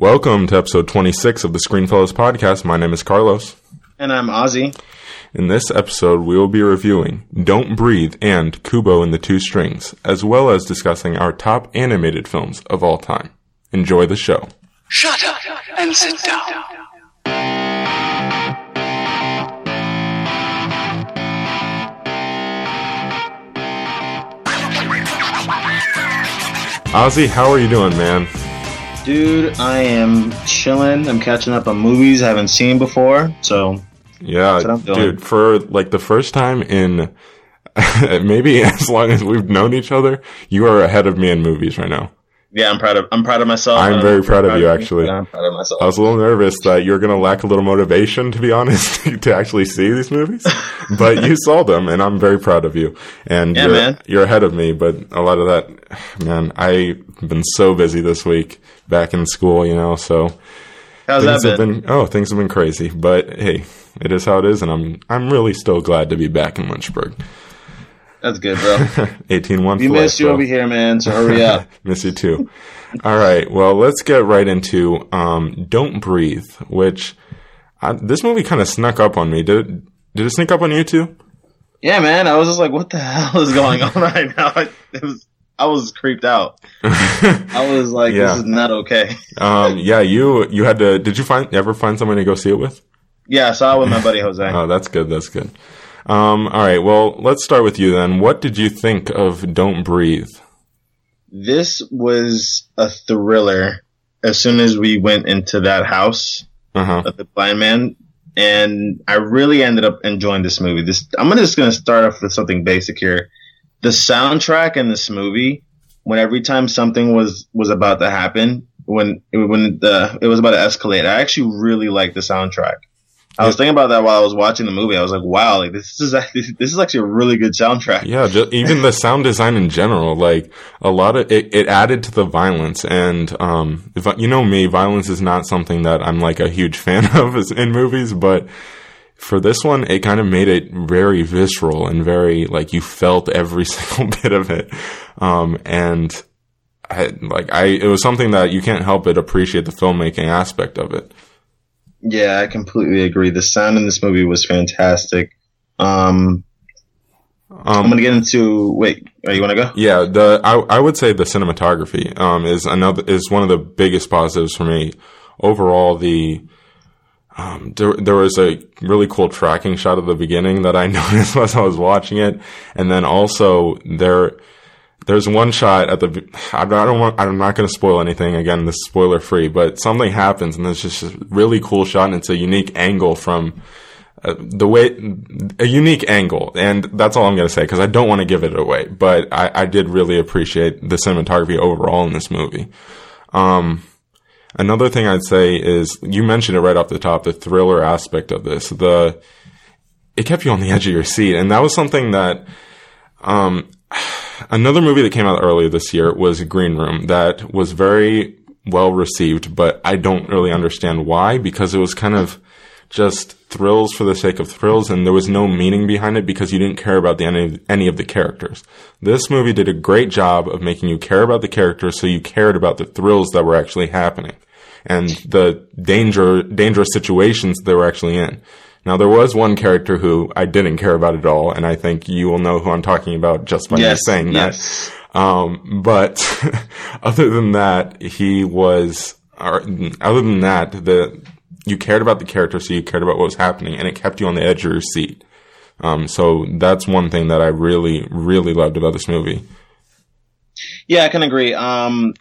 Welcome to episode 26 of the Screenfellows podcast. My name is Carlos. And I'm Ozzy. In this episode, we will be reviewing Don't Breathe and Kubo and the Two Strings, as well as discussing our top animated films of all time. Enjoy the show. Shut up and sit down. Ozzy, how are you doing, man? Dude, I am chilling. I'm catching up on movies I haven't seen before. So, Yeah, what I'm doing. dude, for like the first time in maybe as long as we've known each other, you are ahead of me in movies right now. yeah, I'm proud of I'm proud of myself. I'm very if proud of you, actually. I'm proud of myself. I was a little nervous that you're going to lack a little motivation, to be honest, to actually see these movies. But you saw them, and I'm very proud of you. And Yeah, you're, man. you're ahead of me, but a lot of that, man, I've been so busy this week back in school, you know, so How's things that have been? been, oh, things have been crazy. But hey, it is how it is, and I'm, I'm really still glad to be back in Lynchburg. That's good, bro. 18 1 we for missed you bro. over here, man. So hurry up. Miss you too. All right. Well, let's get right into um, "Don't Breathe," which I, this movie kind of snuck up on me. Did it, did it sneak up on you too? yeah, man. I was just like, what the hell is going on right now? It was, I was creeped out. I was like, Yeah. this is not okay. um, yeah, you you had to. Did you find ever find someone to go see it with? Yeah, I saw it with my buddy Jose. Oh, that's good. That's good. Um, all right. Well, let's start with you then. What did you think of "Don't Breathe"? this was a thriller as soon as we went into that house Uh huh. of the blind man and i really ended up enjoying this movie this i'm just going to start off with something basic here the soundtrack in this movie when every time something was was about to happen when when the it was about to escalate i actually really liked the soundtrack. I was thinking about that while i was watching the movie. I was like wow like this is actually, this is actually a really good soundtrack. Yeah, just, even the sound design in general, like a lot of it, it added to the violence. And um, if you know me, violence is not something that I'm like a huge fan of in movies, but for this one, it kind of made it very visceral and very like you felt every single bit of it. Um, and I, like I, it was something that you can't help but appreciate the filmmaking aspect of it. Yeah, I completely agree. The sound in this movie was fantastic. Um, I'm Um, gonna get into. Wait, oh, you want to go? Yeah, the I I would say the cinematography um is another is one of the biggest positives for me. Overall, the um there there was a really cool tracking shot at the beginning that I noticed as I was watching it, and then also there there's one shot at the I don't want I'm not going to spoil anything. Again. This is spoiler free, but something happens and there's just a really cool shot and it's a unique angle from uh, the way a unique angle. And that's all i'm going to say because i don't want to give it away but I, I did really appreciate the cinematography overall in this movie. Um, another thing i'd say is you mentioned it right off the top the thriller aspect of this. The it kept you on the edge of your seat and that was something that um, another movie that came out earlier this year was green room that was very well received but i don't really understand why because it was kind of just thrills for the sake of thrills and there was no meaning behind it because you didn't care about the any, any of the characters. This movie did a great job of making you care about the characters so you cared about the thrills that were actually happening and the danger dangerous situations they were actually in. Now there was one character who I didn't care about at all and I think you will know who I'm talking about just by me Yes, saying yes. that. Um, but other than that, he was, or, other than that, the, you cared about the character, so you cared about what was happening, and it kept you on the edge of your seat. Um, so that's one thing that I really, really loved about this movie. Yeah, I can agree. Um,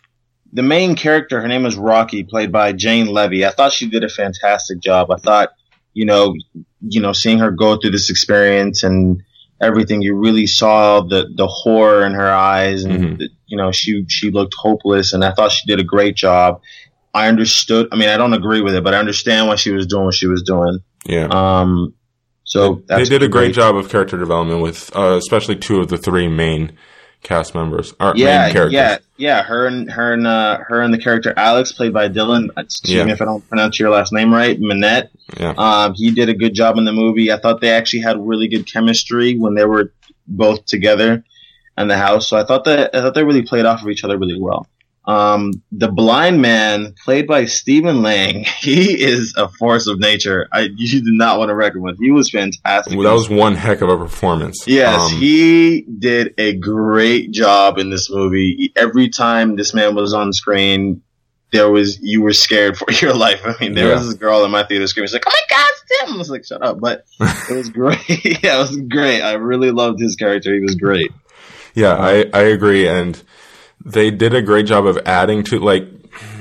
the main character, her name is Rocky, played by Jane Levy. I thought she did a fantastic job. I thought, you know, you know, seeing her go through this experience and everything, you really saw the the horror in her eyes, and Mhm. the- you know, she she looked hopeless, and I thought she did a great job. I understood. I mean, I don't agree with it, but I understand why she was doing what she was doing. Yeah. Um, so they did a great job of character development with, uh, especially two of the three main cast members, or Yeah, main characters. yeah, yeah. Her and her and uh, her and the character Alex, played by Dylan. Excuse Yeah. me if I don't pronounce your last name right. Minnette. Yeah. Um, he did a good job in the movie. I thought they actually had really good chemistry when they were both together in the house. So I thought that I thought they really played off of each other really well. Um, the blind man, played by Stephen Lang, he is a force of nature. I you do not want to with. He was fantastic. Well, that was one heck of a performance. Yes, Um, he did a great job in this movie. Every time this man was on screen, there was you were scared for your life. I mean, there Yeah. was this girl in my theater screaming, she's like, "Oh my God, it's him!" I was like, "Shut up!" But it was great. yeah, it was great. I really loved his character. He was great. Yeah, I, I agree. And they did a great job of adding to, like,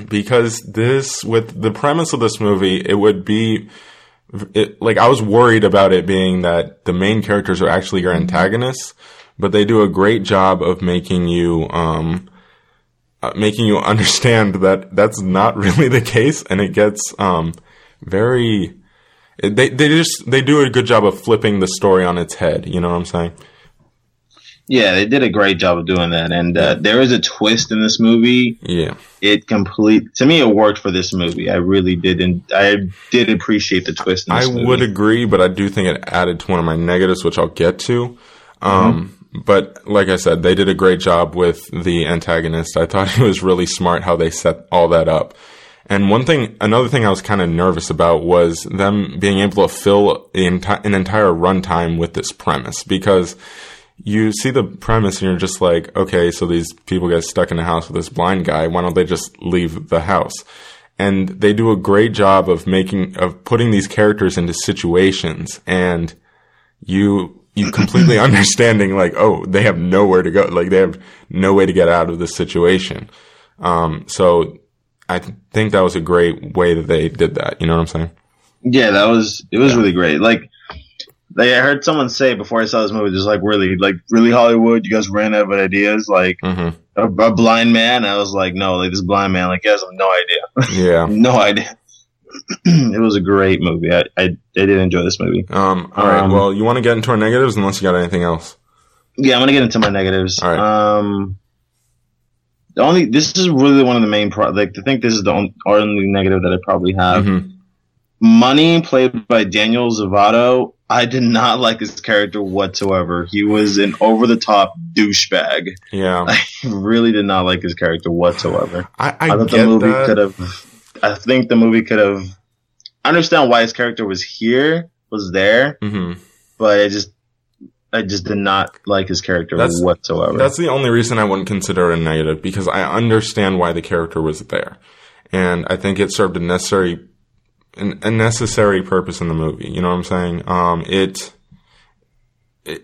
because this, with the premise of this movie, it would be, it, like, I was worried about it being that the main characters are actually your antagonists, but they do a great job of making you, um, uh, making you understand that that's not really the case, and it gets, um, very, they, they just, they do a good job of flipping the story on its head, you know what I'm saying? Yeah, they did a great job of doing that. And uh, there is a twist in this movie. Yeah. It complete to me. It worked for this movie. I really did, and I did appreciate the twist. In I movie. would agree, but I do think it added to one of my negatives, which I'll get to. Um, But like I said, they did a great job with the antagonist. I thought it was really smart how they set all that up. And one thing, another thing I was kind of nervous about was them being able to fill enti- an entire runtime with this premise because you see the premise and you're just like, okay, so these people get stuck in a house with this blind guy. Why don't they just leave the house? And they do a great job of making, of putting these characters into situations and you, you completely understanding like, oh, they have nowhere to go. Like they have no way to get out of this situation. Um, so I th- think that was a great way that they did that. You know what I'm saying? Yeah, that was it was really great. Like, like I heard someone say before I saw this movie, just like really, like really Hollywood. You guys ran out of ideas, like hmm a, a blind man. I was like, no, like this blind man, like he has no idea, Yeah. no idea. it was a great movie. I, I I did enjoy this movie. Um, all right. Um, well, you want to get into our negatives unless you got anything else. Yeah, I'm gonna get into my negatives. All right. Um, the only this is really one of the main pro. Like, I think this is the only, only negative that I probably have. Mhm. Money, played by Daniel Zovatto, I did not like his character whatsoever. He was an over the top douchebag. Yeah. I really did not like his character whatsoever. I, I, I, thought get the movie that. could have. I think the movie could have. I understand why his character was here, was there, hmm but I just, I just did not like his character That's- whatsoever. That's the only reason I wouldn't consider it a negative because I understand why the character was there, and I think it served a necessary, an, a necessary purpose in the movie. You know what I'm saying? Um, it.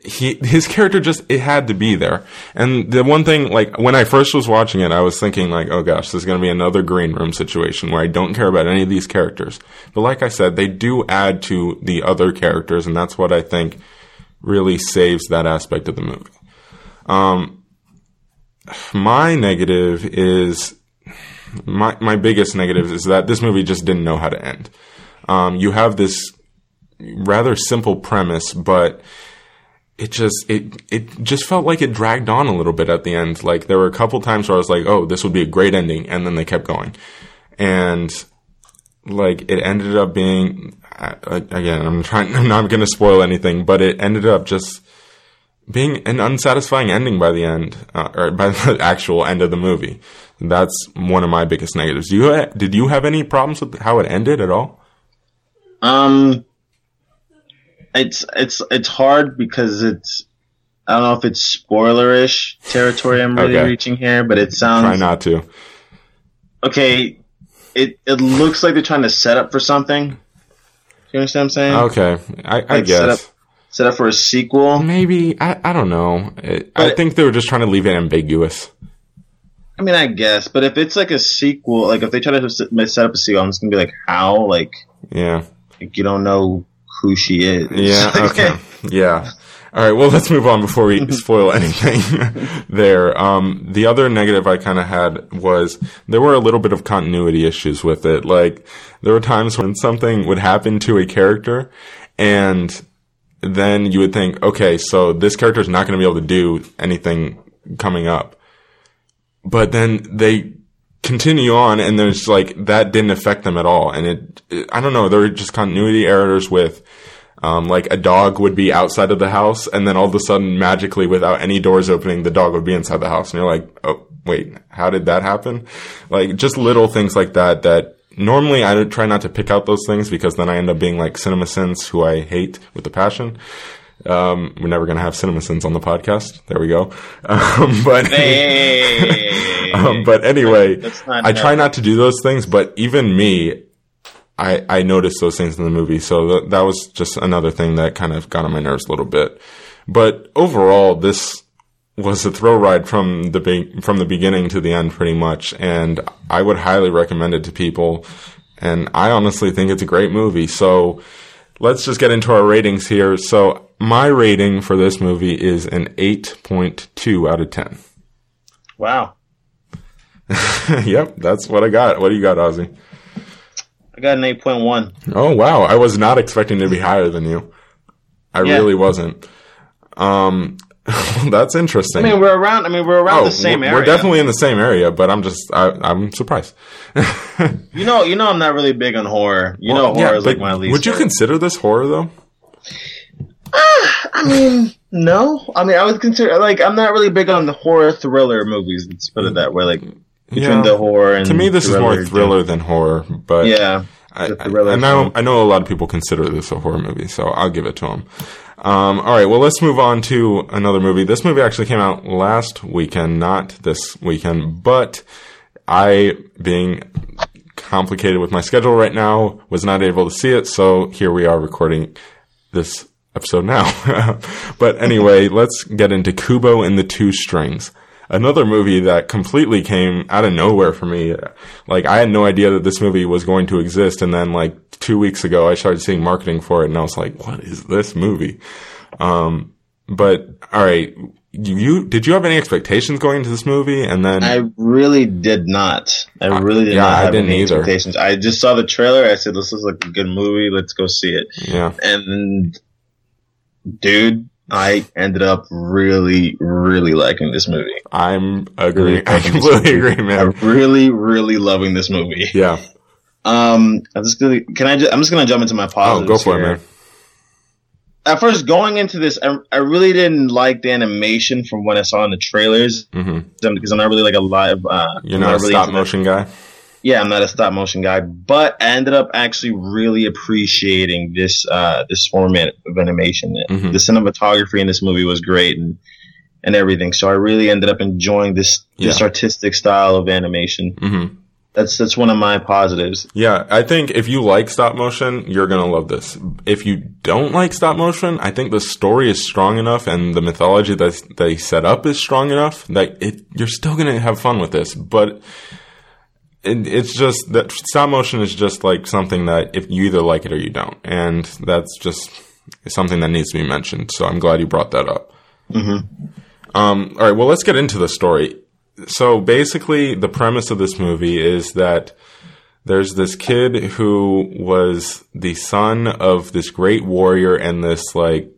He his character just it had to be there, and the one thing like when I first was watching it, I was thinking like, oh gosh, this is gonna be another green room situation where I don't care about any of these characters. But like I said, they do add to the other characters, and that's what I think really saves that aspect of the movie. Um, my negative is my my biggest negative is that this movie just didn't know how to end. Um, you have this rather simple premise, but it just it it just felt like it dragged on a little bit at the end. Like there were a couple times where I was like, "Oh, this would be a great ending," and then they kept going, and like it ended up being again. I'm trying. I'm not going to spoil anything, but it ended up just being an unsatisfying ending by the end, uh, or by the actual end of the movie. That's one of my biggest negatives. Do you did you have any problems with how it ended at all? Um, it's it's it's hard because it's I don't know if it's spoilerish territory I'm really Okay. reaching here, but it sounds Try not to. okay. It it looks like they're trying to set up for something. You understand what I'm saying? Okay, I, I Like, set guess Set up for a sequel. maybe I, I don't know. It, I think they were just trying to leave it ambiguous. I mean, I guess, but if it's like a sequel, like if they try to set set up a sequel, I'm just gonna be like, how? Like, Yeah, like you don't know who she is. yeah, okay, yeah. All right, well, let's move on before we spoil anything there. Um, the other negative I kind of had was there were a little bit of continuity issues with it. Like, there were times when something would happen to a character and then you would think, okay, so this character is not going to be able to do anything coming up. But then they continue on and there's like, that didn't affect them at all. And it, it I don't know, there were just continuity errors with, Um, like a dog would be outside of the house, and then all of a sudden, magically, without any doors opening, the dog would be inside the house, and you're like, "Oh, wait, how did that happen?" Like just little things like that. That normally I try not to pick out those things because then I end up being like CinemaSins, who I hate with a passion. Um, we're never gonna have CinemaSins on the podcast. There we go. Um, but Hey. um, but anyway, I try not to do those things, but even me, I, I noticed those things in the movie. So th- that was just another thing that kind of got on my nerves a little bit. But overall, this was a thrill ride from the be- from the beginning to the end, pretty much. And I would highly recommend it to people. And I honestly think it's a great movie. So let's just get into our ratings here. So my rating for this movie is an 8.2 out of 10. wow. yep, that's what I got. What do you got, Ozzy? I got an eight point one. Oh wow, I was not expecting to be higher than you. I Yeah. really wasn't. Um, that's interesting. I mean, we're around. I mean, we're around oh, the same we're, area. we're definitely in the same area, but I'm just I, I'm surprised. You know, you know, I'm not really big on horror. You know, horror is like my least. Would you favorite. consider this horror though? Ah, I mean, no. I mean, I would consider like I'm not really big on the horror thriller movies. Let's put it that way. Like between Yeah. the horror and To me, this is more thriller, thriller than horror, but Yeah, I, the I, and I know. I know a lot of people consider this a horror movie, so I'll give it to them. Um, all right, well, let's move on to another movie. This movie actually came out last weekend, not this weekend, but I, being complicated with my schedule right now, was not able to see it, so here we are recording this episode now. but anyway, let's get into Kubo and the Two Strings. Another movie that completely came out of nowhere for me. Like, I had no idea that this movie was going to exist. And then, like, two weeks ago, I started seeing marketing for it and I was like, what is this movie? Um, but, alright. You, you, did you have any expectations going into this movie? And then, I really did not. I really did yeah, not I have didn't any either. expectations. I just saw the trailer. I said, "This looks like a good movie. Let's go see it." yeah. And dude, I ended up really, really liking this movie. I'm agreeing. Really I completely agree, I'm man. really, really loving this movie. Yeah. Um, I'm just gonna. Can I? Just, I'm just gonna jump into my Oh, positives. go for it, man. At first, going into this, I, I really didn't like the animation from what I saw in the trailers because I'm not really like a live. Uh, You're I'm not a stop motion guy? Yeah, I'm not a stop motion guy, but I ended up actually really appreciating this uh, this format of animation. Mhm. The cinematography in this movie was great and and everything. So I really ended up enjoying this this artistic style of animation. hmm That's that's one of my positives. Yeah, I think if you like stop motion, you're gonna love this. If you don't like stop motion, I think the story is strong enough and the mythology that they set up is strong enough that it, you're still gonna have fun with this. But it, it's just that stop motion is just like something that if you either like it or you don't, and that's just something that needs to be mentioned. So I'm glad you brought that up. Mm-hmm. Um, all right, well, let's get into the story. So basically, the premise of this movie is that there's this kid who was the son of this great warrior and this like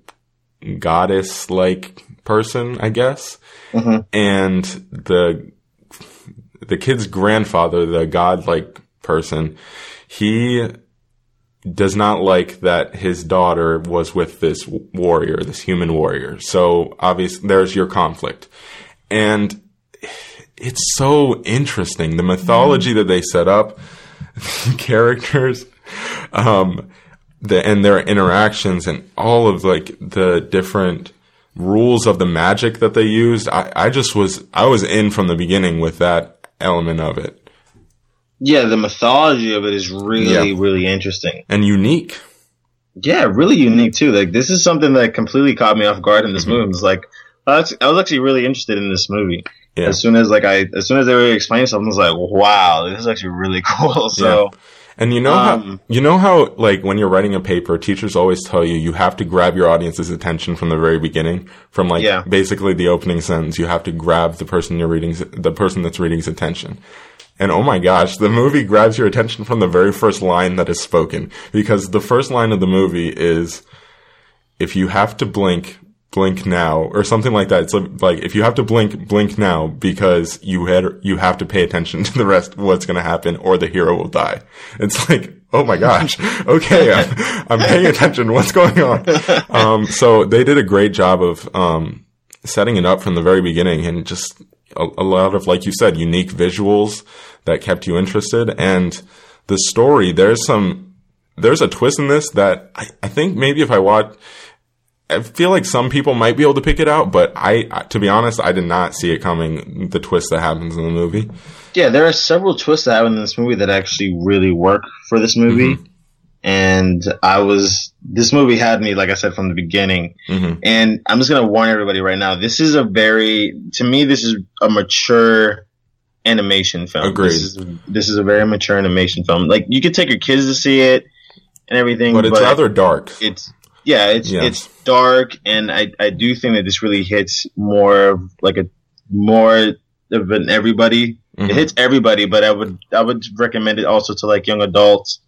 goddess like person, I guess. Mhm. And the the kid's grandfather, the god-like person, he does not like that his daughter was with this warrior, this human warrior. So obviously there's your conflict. And it's so interesting. The mythology that they set up, the characters, um, the, and their interactions and all of like the different rules of the magic that they used. I, I just was, I was in from the beginning with that element of it Yeah, the mythology of it is really Yeah. really interesting. and unique. Yeah, really unique too. Like this is something that completely caught me off guard in this Mhm. movie. It's like I was, I was actually really interested in this movie. Yeah. As soon as like I, as soon as they were explaining something, I was like, wow, this is actually really cool. So And you know how Um, you know how like when you're writing a paper, teachers always tell you you have to grab your audience's attention from the very beginning, from like Yeah. basically the opening sentence. You have to grab the person you're reading, the person that's reading's attention. And oh my gosh, the movie grabs your attention from the very first line that is spoken because the first line of the movie is if you have to blink, blink now or something like that. It's like, like if you have to blink, blink now because you had you have to pay attention to the rest of what's going to happen or the hero will die. It's like, oh my gosh, okay, I'm, I'm paying attention. What's going on? Um, so they did a great job of um, setting it up from the very beginning and just a, a lot of, like you said, unique visuals that kept you interested and the story. There's some there's a twist in this that I, I think maybe if I watch I feel like some people might be able to pick it out, but I, to be honest, I did not see it coming. The twist that happens in the movie. Yeah, there are several twists that happen in this movie that actually really work for this movie. Mm-hmm. And I was, this movie had me, like I said, from the beginning. Mhm. And I'm just going to warn everybody right now. This is a very, to me, this is a mature animation film. Agreed. This is, this is a very mature animation film. Like, you could take your kids to see it and everything. But it's rather dark. it's yeah, it's Yes. it's dark, and I I do think that this really hits more of like a more of an everybody. Mhm. It hits everybody, but I would I would recommend it also to like young adults,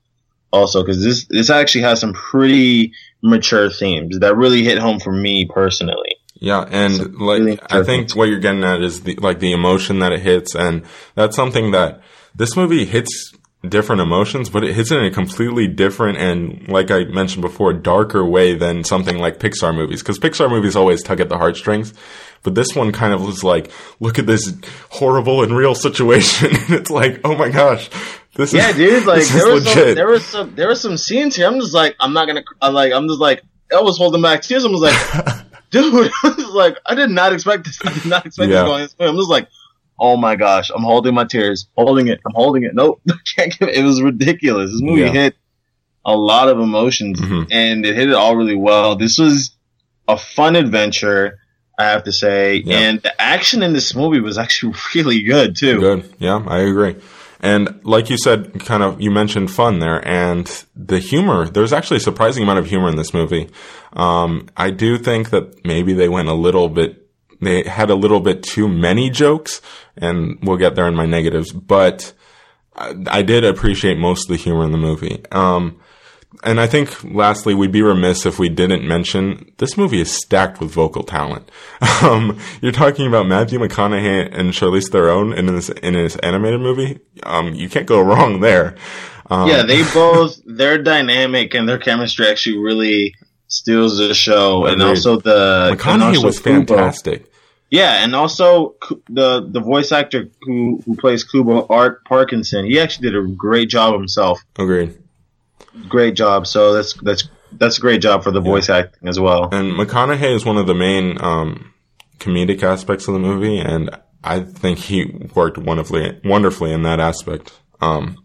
also because this this actually has some pretty mature themes that really hit home for me personally. Yeah, and So, like really I think what you're getting at is the like the emotion that it hits, and that's something that this movie hits different emotions, but it hits it in a completely different and, like I mentioned before, darker way than something like Pixar movies. Because Pixar movies always tug at the heartstrings, but this one kind of was like, look at this horrible and real situation, and it's like, oh my gosh, this is Yeah, is dude. Like there was some, there was some there were some scenes here. I'm just like I'm not gonna I'm like I'm just like I was holding back tears. I was like, dude, I was like I did not expect this. I did not expect Yeah. this going this way. I'm just like, oh my gosh, I'm holding my tears, holding it, I'm holding it. Nope, can't give it. It was ridiculous. This movie Yeah. hit a lot of emotions Mhm. and it hit it all really well. This was a fun adventure. I have to say, Yeah. and the action in this movie was actually really good too. Good. Yeah, I agree. And like you said, kind of, you mentioned fun there and the humor. There's actually a surprising amount of humor in this movie. Um, I do think that maybe they went a little bit, they had a little bit too many jokes and we'll get there in my negatives, but I, I did appreciate most of the humor in the movie. Um, and I think lastly, we'd be remiss if we didn't mention this movie is stacked with vocal talent. Um, you're talking about Matthew McConaughey and Charlize Theron in this in his animated movie. Um, you can't go wrong there. Um, yeah, they both their dynamic and their chemistry actually really steals the show, and also the McConaughey also was fantastic. Yeah, and also the the voice actor who who plays Kubo Art Parkinson, he actually did a great job himself. Agreed. Great job. So that's that's that's a great job for the voice acting as well. And McConaughey is one of the main um, comedic aspects of the movie, and I think he worked wonderfully, wonderfully in that aspect. Um,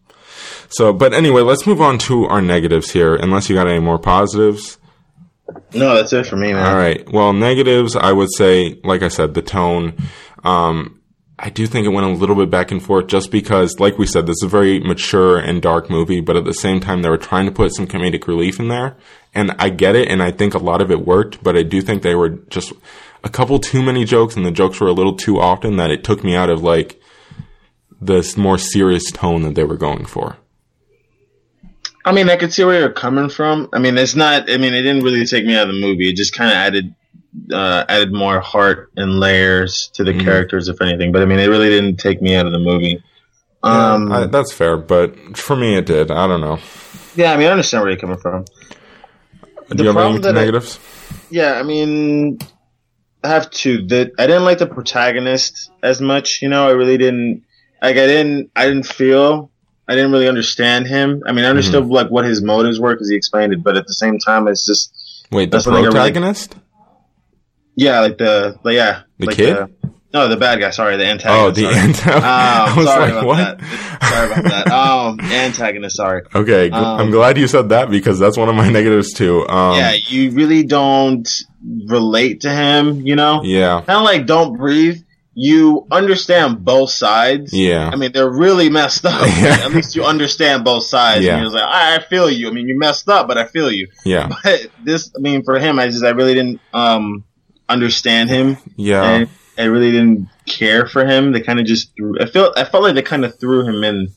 so, but anyway, let's move on to our negatives here. Unless you got any more positives. No, that's it for me, man. All right. Well, negatives, I would say, like I said, the tone. Um, I do think it went a little bit back and forth just because, like we said, this is a very mature and dark movie, but at the same time, they were trying to put some comedic relief in there. And I get it, and I think a lot of it worked, but I do think they were just a couple too many jokes, and the jokes were a little too often that it took me out of, like, this more serious tone that they were going for. I mean, I could see where you're coming from. I mean, it's not. I mean, it didn't really take me out of the movie. It just kind of added uh, added more heart and layers to the Mhm. characters, if anything. But I mean, it really didn't take me out of the movie. Um, I, that's fair, but for me, it did. I don't know. yeah, I mean, I understand where you're coming from. Do you have any that I- negatives? Yeah, I mean, I have to. The I didn't like the protagonist as much. You know, I really didn't. Like, I didn't. I didn't feel. I didn't really understand him. I mean, I understood like what his motives were because he explained it, but at the same time, it's just Wait, the I really- protagonist? yeah, like the, like, yeah, The like kid? no, the bad guy. Sorry, the antagonist. Oh, the antagonist. I Um, was sorry like, about what? that. Sorry about that. Um, antagonist. Sorry. Okay, gl- Um, I'm glad you said that because that's one of my negatives too. Um, yeah, you really don't relate to him. You know, yeah, kind of like Don't Breathe. You understand both sides. yeah, I mean, they're really messed up. At least you understand both sides. Yeah. And you're like, I, I feel you. I mean, you messed up, but I feel you. yeah, But this, I mean, for him, I just, I really didn't um, understand him. yeah. and I really didn't care for him. They kind of just threw. I felt, I felt like they kind of threw him in,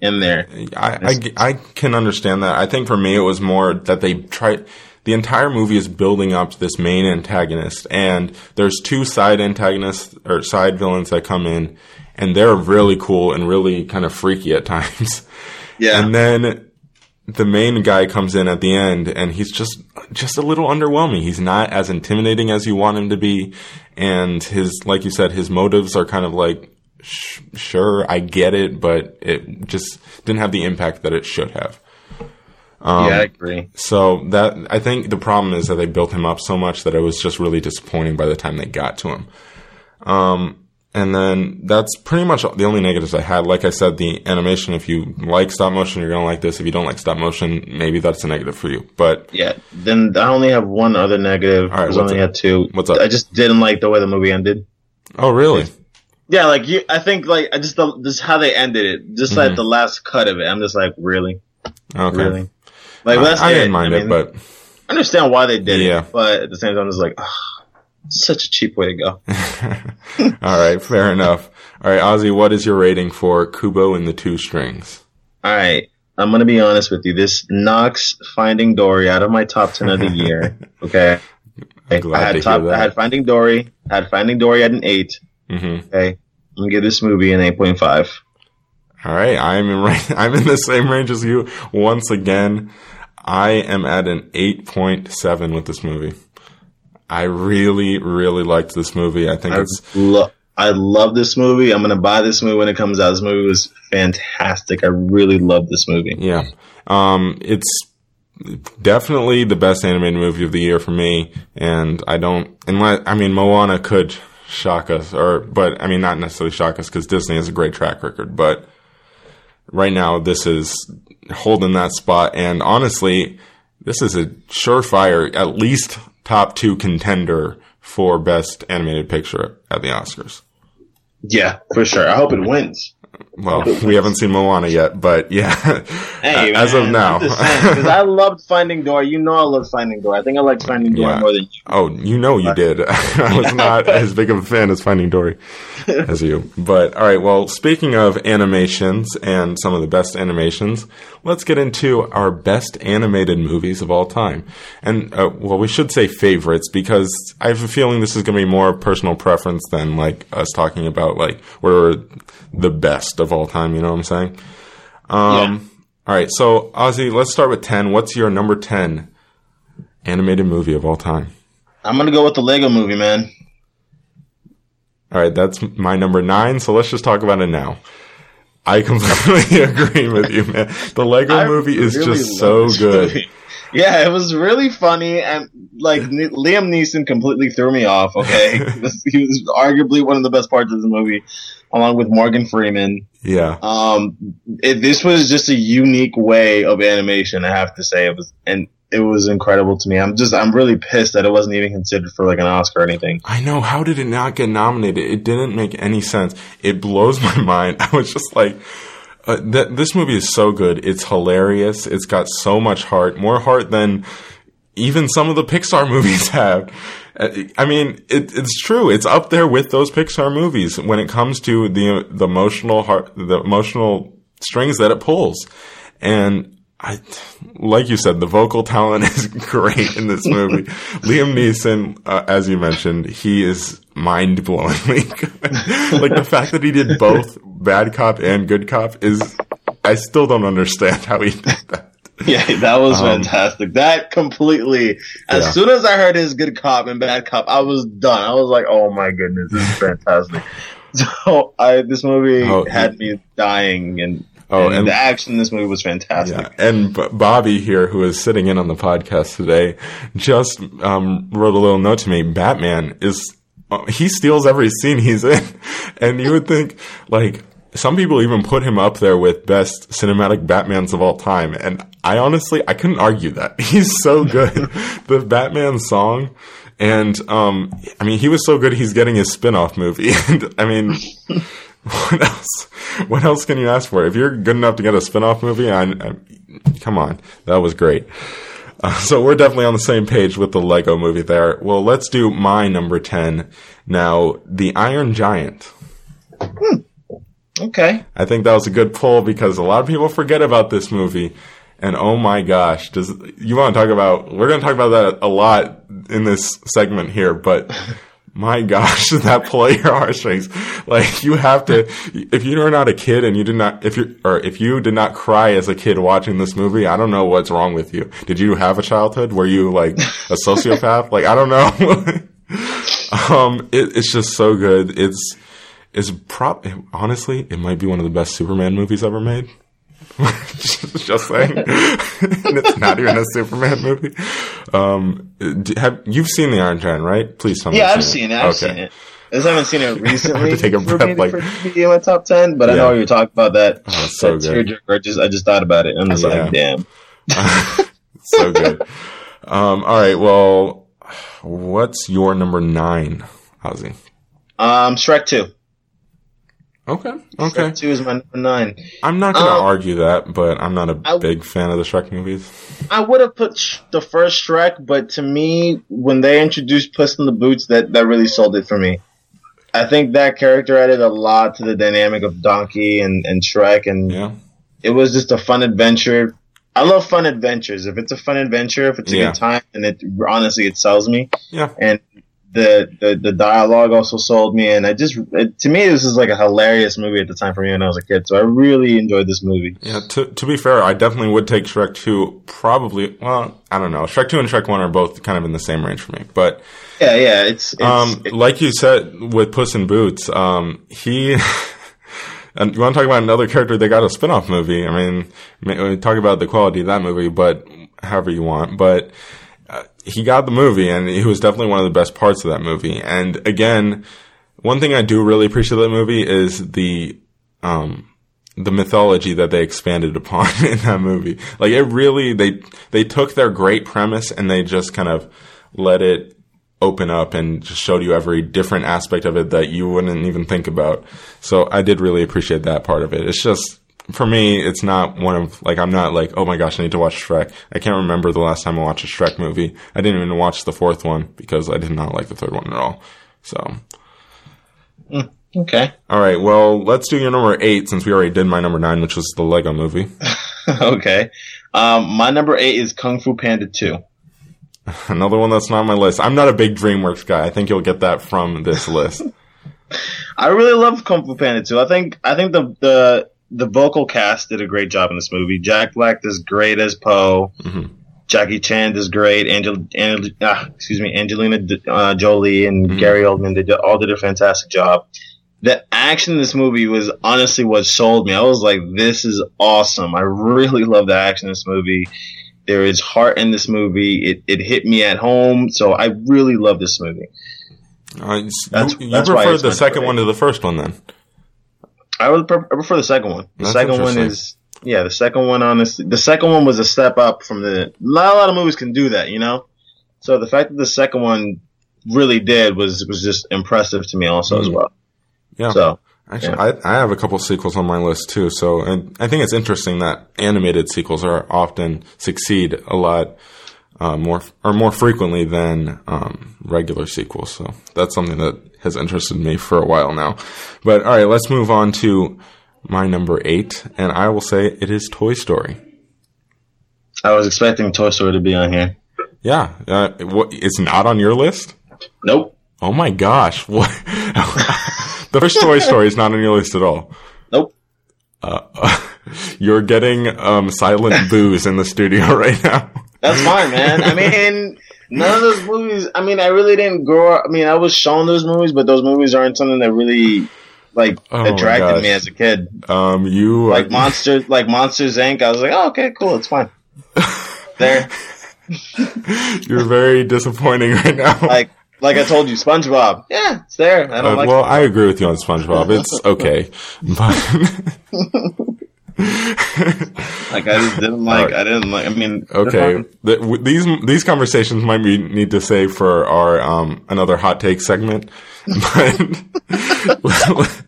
in there. I, I, I can understand that. I think for me, it was more that they tried. The entire movie is building up to this main antagonist, and there's two side antagonists or side villains that come in, and they're really cool and really kind of freaky at times. Yeah. And then the main guy comes in at the end and he's just just a little underwhelming. He's not as intimidating as you want him to be and his like you said his motives are kind of like sh- sure I get it but it just didn't have the impact that it should have. Um, yeah, I agree. So that I think the problem is that they built him up so much that it was just really disappointing by the time they got to him. Um, and then that's pretty much the only negatives I had. Like I said, the animation, if you like stop motion, you're going to like this. If you don't like stop motion, maybe that's a negative for you. But Yeah. Then I only have one other negative. All right, I only up? had two. What's up? I just didn't like the way the movie ended. oh, really? Yeah, like you, I think like I just the, just how they ended it, just like Mhm. the last cut of it. I'm just like, really, Okay. really. Like I, that's I didn't it. mind I it, but I understand why they did Yeah. it, but at the same time, it's like, ah, such a cheap way to go. all right, fair enough. All right, Ozzy, what is your rating for Kubo and the Two Strings? All right, I'm gonna be honest with you. This knocks Finding Dory out of my top ten of the year. Okay, I'm I had to top, I had. Finding Dory, I had Finding Dory at an eight. hmm Okay, I'm gonna give this movie an eight point five. All right, I'm in I'm in the same range as you once again. I am at an 8.7 with this movie. I really, really liked this movie. I think I it's love. I love this movie. I'm gonna buy this movie when it comes out. This movie was fantastic. I really love this movie. yeah, um, it's definitely the best animated movie of the year for me. And I don't, unless I mean, Moana could shock us, or but I mean, not necessarily shock us because Disney has a great track record. But right now, this is holding that spot. And honestly, this is a surefire, at least top two contender for best animated picture at the Oscars. Yeah, for sure. I hope it wins. Well, we haven't seen Moana yet, but yeah, Hey, as of now. because I loved Finding Dory. You know, I loved Finding Dory. I think I liked Finding Dory Yeah. more than you. Oh, you know you did. I was not as big of a fan as Finding Dory as you. But all right, well, speaking of animations and some of the best animations, let's get into our best animated movies of all time. And uh, well, we should say favorites because I have a feeling this is going to be more personal preference than like us talking about like what are the best of all time. You know what I'm saying? Um, All right, so Ozzy, let's start with ten. What's your number ten animated movie of all time? I'm gonna go with the Lego Movie, man. All right, that's my number nine. So let's just talk about it now. I completely agree with you, man. The Lego I movie is really just so good. movie. Yeah, it was really funny, and like N- Liam Neeson completely threw me off. Okay, he was arguably one of the best parts of the movie, along with Morgan Freeman. Yeah, Um, it, this was just a unique way of animation. I have to say it was, and it was incredible to me. I'm just, I'm really pissed that it wasn't even considered for like an Oscar or anything. I know. How did it not get nominated? It didn't make any sense. It blows my mind. I was just like, uh, th- this movie is so good. It's hilarious. It's got so much heart, more heart than even some of the Pixar movies have. Uh, I mean, it, it's true. It's up there with those Pixar movies when it comes to the the emotional heart, the emotional strings that it pulls. And I, like you said, the vocal talent is great in this movie. Liam Neeson, uh, as you mentioned, he is mind blowingly like the fact that he did both bad cop and good cop is, I still don't understand how he did that. Yeah, that was Um, fantastic. That completely. As Yeah. soon as I heard his good cop and bad cop, I was done. I was like, "Oh my goodness, this is fantastic." so, I this movie Oh, had me dying, and Oh, and, and- the action in this movie was fantastic. Yeah, and B- Bobby here, who is sitting in on the podcast today, just um, wrote a little note to me. Batman is he steals every scene he's in, and you would think like some people even put him up there with best cinematic Batmans of all time, and I honestly I couldn't argue that he's so good. the Batman song. And um, I mean, he was so good. He's getting his spin-off movie. And I mean, what else? What else can you ask for? If you're good enough to get a spin-off movie, I, I come on, that was great. Uh, so we're definitely on the same page with the Lego movie there. Well, let's do my number 10 now, The Iron Giant. Okay, I think that was a good pull because a lot of people forget about this movie. And oh my gosh, does you want to talk about? We're going to talk about that a lot in this segment here, but my gosh, that pull at your heartstrings. Like you have to, if you are not a kid and you did not, if you or if you did not cry as a kid watching this movie, I don't know what's wrong with you. Did you have a childhood? Were you like a sociopath? like I don't know. um, it, it's just so good. It's it's prop. Honestly, it might be one of the best Superman movies ever made. just saying, it's not even a Superman movie. Um, have you've seen the Iron Giant, right? Please tell me. Yeah, I've seen it. I've okay. seen it. I just haven't seen it recently. to take a breath, like for be in my top ten, but yeah. I know you're talking about that. Oh, so that good. I just I just thought about it. I'm just yeah. like, damn, so good. Um, all right, well, what's your number nine, Ozzy? Um, Shrek two. Okay. Okay. Shrek 2 is my number nine. I'm not going to um, argue that, but I'm not a I, big fan of the Shrek movies. I would have put sh- the first Shrek, but to me, when they introduced Puss in the Boots, that, that really sold it for me. I think that character added a lot to the dynamic of Donkey and, and Shrek, and yeah. it was just a fun adventure. I love fun adventures. If it's a fun adventure, if it's a yeah. good time, and it honestly it sells me. Yeah. And the, the the dialogue also sold me, and I just it, to me this is like a hilarious movie at the time for me when I was a kid. So I really enjoyed this movie. Yeah, to to be fair, I definitely would take Shrek two. Probably, well, I don't know. Shrek two and Shrek one are both kind of in the same range for me, but yeah, yeah, it's, it's um it, like you said with Puss in Boots, um he. And you want to talk about another character that got a spin-off movie? I mean, we talk about the quality of that movie, but however you want. But he got the movie and he was definitely one of the best parts of that movie. And again, one thing I do really appreciate that movie is the, um, the mythology that they expanded upon in that movie. Like it really, they, they took their great premise and they just kind of let it open up and just showed you every different aspect of it that you wouldn't even think about. So I did really appreciate that part of it. It's just, for me, it's not one of like I'm not like oh my gosh I need to watch Shrek. I can't remember the last time I watched a Shrek movie. I didn't even watch the fourth one because I did not like the third one at all. So mm, okay, all right. Well, let's do your number eight since we already did my number nine, which was the Lego Movie. okay, um, my number eight is Kung Fu Panda two. Another one that's not on my list. I'm not a big DreamWorks guy. I think you'll get that from this list. I really love Kung Fu Panda 2. I think I think the the the vocal cast did a great job in this movie. Jack Black does great as Po. Mm-hmm. Jackie Chan does great. Angel, Angel ah, excuse me, Angelina uh, Jolie and mm-hmm. Gary Oldman did all did a fantastic job. The action in this movie was honestly what sold me. I was like, "This is awesome!" I really love the action in this movie. There is heart in this movie. It it hit me at home, so I really love this movie. That's, you, you that's prefer the second one to the first one, then? I would prefer the second one. The That's second one is yeah, the second one honestly, the second one was a step up from the. Not a lot of movies can do that, you know. So the fact that the second one really did was was just impressive to me also mm. as well. Yeah. So actually, yeah. I I have a couple sequels on my list too. So and I think it's interesting that animated sequels are often succeed a lot. Uh, more or more frequently than um, regular sequels, so that's something that has interested me for a while now. But all right, let's move on to my number eight, and I will say it is Toy Story. I was expecting Toy Story to be on here. Yeah, uh, what, it's not on your list. Nope. Oh my gosh! What? the first Toy Story is not on your list at all. Nope. Uh, you're getting um, silent boos in the studio right now. That's fine, man. I mean, none of those movies. I mean, I really didn't grow up. I mean, I was shown those movies, but those movies aren't something that really like oh attracted me as a kid. Um, you like uh, Monsters, like Monsters Inc. I was like, oh, okay, cool, it's fine. there. You're very disappointing right now. Like, like I told you, SpongeBob. Yeah, it's there. I don't uh, like. Well. I agree with you on SpongeBob. It's okay, but I just didn't like. Right. I didn't like. I mean, okay. The, these these conversations might be need to say for our um another hot take segment, but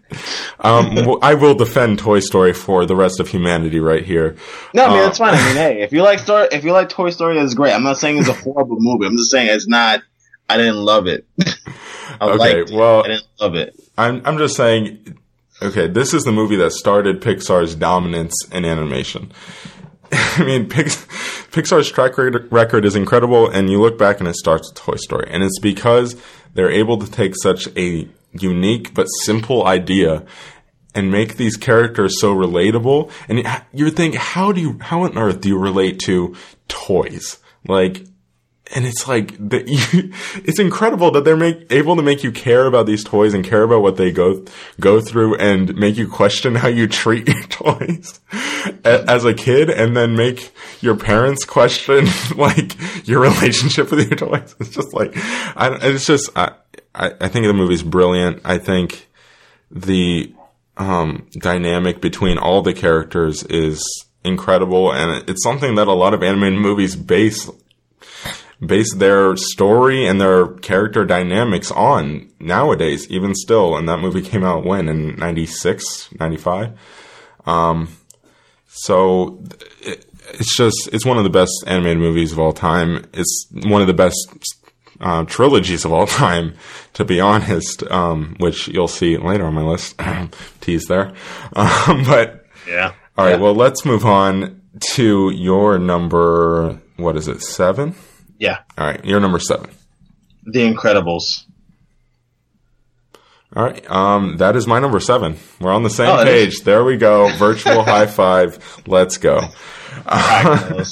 um I will defend Toy Story for the rest of humanity right here. No, I mean uh, that's fine. I mean, hey, if you like story, if you like Toy Story, that's great. I'm not saying it's a horrible movie. I'm just saying it's not. I didn't love it. I okay, well, I didn't love it. I'm I'm just saying Okay, this is the movie that started Pixar's dominance in animation. I mean, Pixar's track record is incredible, and you look back and it starts with Toy Story, and it's because they're able to take such a unique but simple idea and make these characters so relatable. And you think, how do you, how on earth do you relate to toys? Like, and it's like the, it's incredible that they're make, able to make you care about these toys and care about what they go go through and make you question how you treat your toys as a kid, and then make your parents question like your relationship with your toys. It's just like, I, it's just I, I think the movie's brilliant. I think the um, dynamic between all the characters is incredible, and it's something that a lot of animated movies base base their story and their character dynamics on nowadays, even still. And that movie came out when? In 96, 95? Um, so it, it's just, it's one of the best animated movies of all time. It's one of the best uh, trilogies of all time, to be honest, um, which you'll see later on my list. Tease there. Um, but yeah. All right. Yeah. Well, let's move on to your number. What is it? Seven. Yeah. All right, you're number seven. The Incredibles. All right, um, that is my number seven. We're on the same Oh, page. There we go. Virtual high five. Let's go. Right,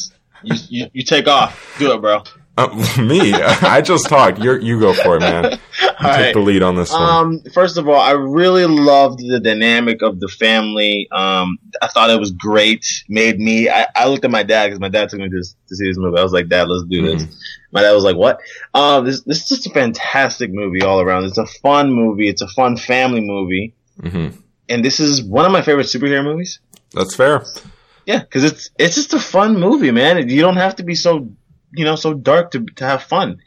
you, you, you take off. Do it, bro. Uh, me, I just talked. You you go for it, man. You take right. the lead on this one. Um, first of all, I really loved the dynamic of the family. Um, I thought it was great. Made me. I, I looked at my dad because my dad took me to, to see this movie. I was like, Dad, let's do this. My dad was like, What? Um, this this is just a fantastic movie all around. It's a fun movie. It's a fun family movie, hmm and this is one of my favorite superhero movies. That's fair. Yeah, because it's it's just a fun movie, man. You don't have to be so you know so dark to to have fun.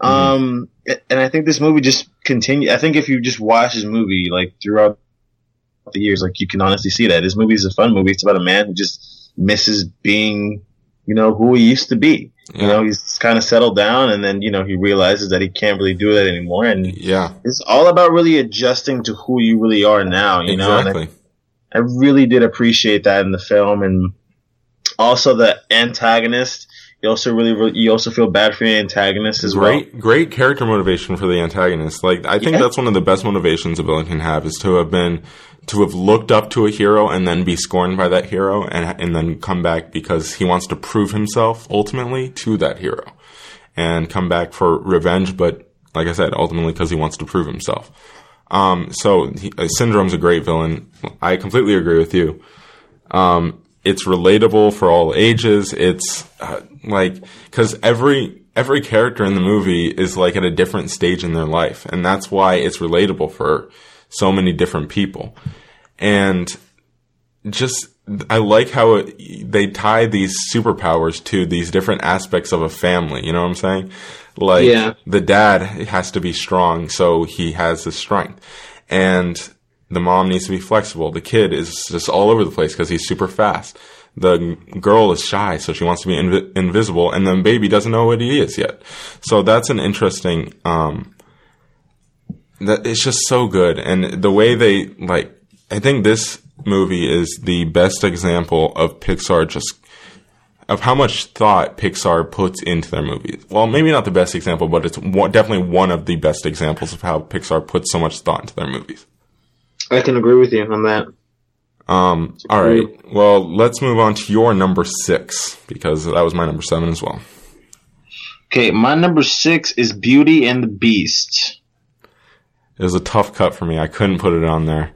Um, and I think this movie just continue. I think if you just watch this movie like throughout the years, like you can honestly see that this movie is a fun movie. It's about a man who just misses being, you know, who he used to be. You know, he's kind of settled down, and then you know he realizes that he can't really do that anymore, and Yeah, it's all about really adjusting to who you really are now. You know, I. I really did appreciate that in the film, and also the antagonist. You also really, you also feel bad for the antagonist as well. Great, great character motivation for the antagonist. Like, I think Yeah. that's one of the best motivations a villain can have is to have been, to have looked up to a hero and then be scorned by that hero and, and then come back because he wants to prove himself ultimately to that hero and come back for revenge. But like I said, ultimately because he wants to prove himself. Um, so he, uh, Syndrome's a great villain. I completely agree with you. Um, it's relatable for all ages. It's uh, like because every every character in the movie is like at a different stage in their life, and that's why it's relatable for so many different people. And just I like how it, they tie these superpowers to these different aspects of a family. You know what I'm saying? Like Yeah. the dad has to be strong, so he has the strength, and the mom needs to be flexible. The kid is just all over the place because he's super fast. The girl is shy, so she wants to be invi- invisible, and the baby doesn't know what he is yet. So that's an interesting. Um, that it's just so good, and the way they like. I think this movie is the best example of Pixar just of how much thought Pixar puts into their movies. Well, maybe not the best example, but it's one, definitely one of the best examples of how Pixar puts so much thought into their movies. I can agree with you on that. Um, all right. Well, let's move on to your number six because that was my number seven as well. Okay, my number six is Beauty and the Beast. It was a tough cut for me. I couldn't put it on there.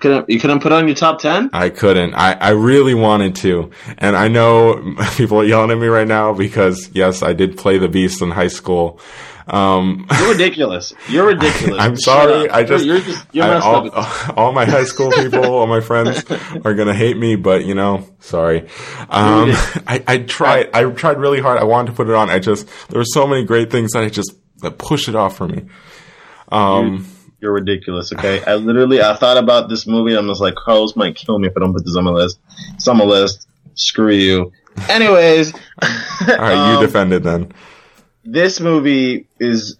Couldn't, you couldn't put it on your top ten? I couldn't. I, I really wanted to. And I know people are yelling at me right now because yes, I did play the Beast in high school. Um, You're ridiculous. You're ridiculous. I'm sorry. I just, you're, you're just you're I- messed all, up. all my high school people, all my friends are gonna hate me, but you know, sorry. Um, I, I tried, I tried really hard. I wanted to put it on. I just, there were so many great things that I just that pushed it off for me. Um, You're ridiculous. Okay, I literally I thought about this movie. I'm just like, Carlos might kill me if I don't put this on my list. It's on my list. Screw you. Anyways, all right, you um, defended then. This movie is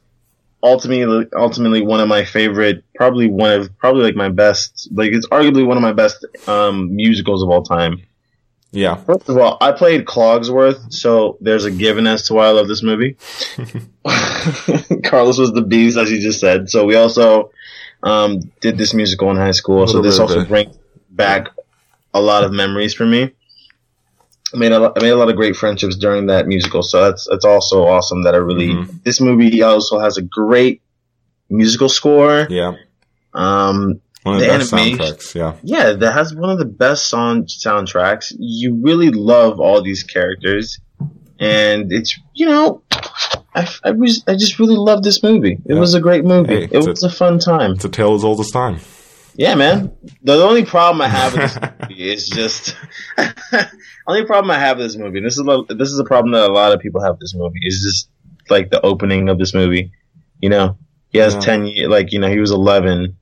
ultimately ultimately one of my favorite probably one of probably like my best like it's arguably one of my best um musicals of all time Yeah. First of all, I played Cogsworth, so there's a given as to why I love this movie. Carlos was the beast, as you just said. So we also um, did this musical in high school. So this also brings back a lot of memories for me. I made a lot, I made a lot of great friendships during that musical. So that's that's also awesome that I really Mhm. this movie also has a great musical score. Yeah. Um, One of the, The best animation- soundtracks. Yeah. yeah, that has one of the best song soundtracks. You really love all these characters, and it's you know, I, I was I just really loved this movie. It Yeah. was a great movie. Hey, it was a, fun time. It's a tale as old as time. Yeah, man. The only problem I have with this movie is just only problem I have with this movie. And this is a, this is a problem that a lot of people have with this movie. Is just like the opening of this movie. You know, he has Yeah. ten. Like you know, he was eleven.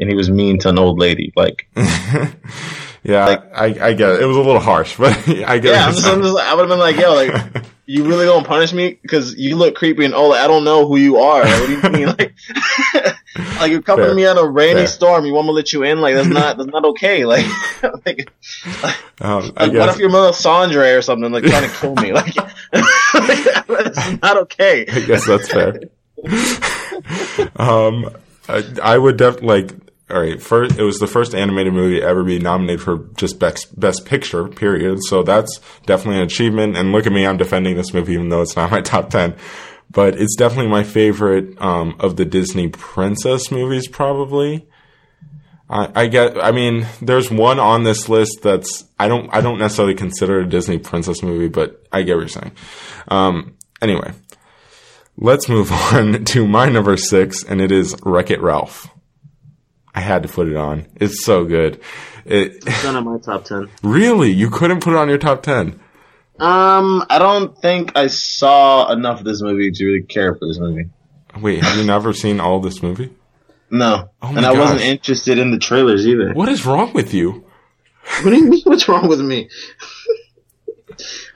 And he was mean to an old lady. Like, yeah, I, I get it. It was a little harsh, but I get Yeah, it. I'm just, I'm just, I would have been like, yo, like, you really gonna punish me because you look creepy and like, I don't know who you are. Like, what do you mean? Like, like you're coming Fair. me on a rainy Fair. storm. You want me to let you in? Like that's not that's not okay. Like, like, um, like, what if you're Melisandre or something like trying to kill me? Like, that's not okay. I guess that's fair. um, I, I would definitely like. All right, first it was the first animated movie ever be nominated for just best best picture. Period. So that's definitely an achievement. And look at me, I'm defending this movie even though it's not my top ten. But it's definitely my favorite um, of the Disney princess movies, probably. I, I get. I mean, there's one on this list that's I don't. I don't necessarily consider a Disney princess movie, but I get what you're saying. Um, anyway, let's move on to my number six, and it is Wreck It Ralph. I had to put it on. It's so good. It It's not on my top ten. really you couldn't put it on your top ten. Um, I don't think I saw enough of this movie to really care for this movie. Wait, have you never seen all this movie? No, Oh and I wasn't interested in the trailers either. What is wrong with you? What do you mean? What's wrong with me?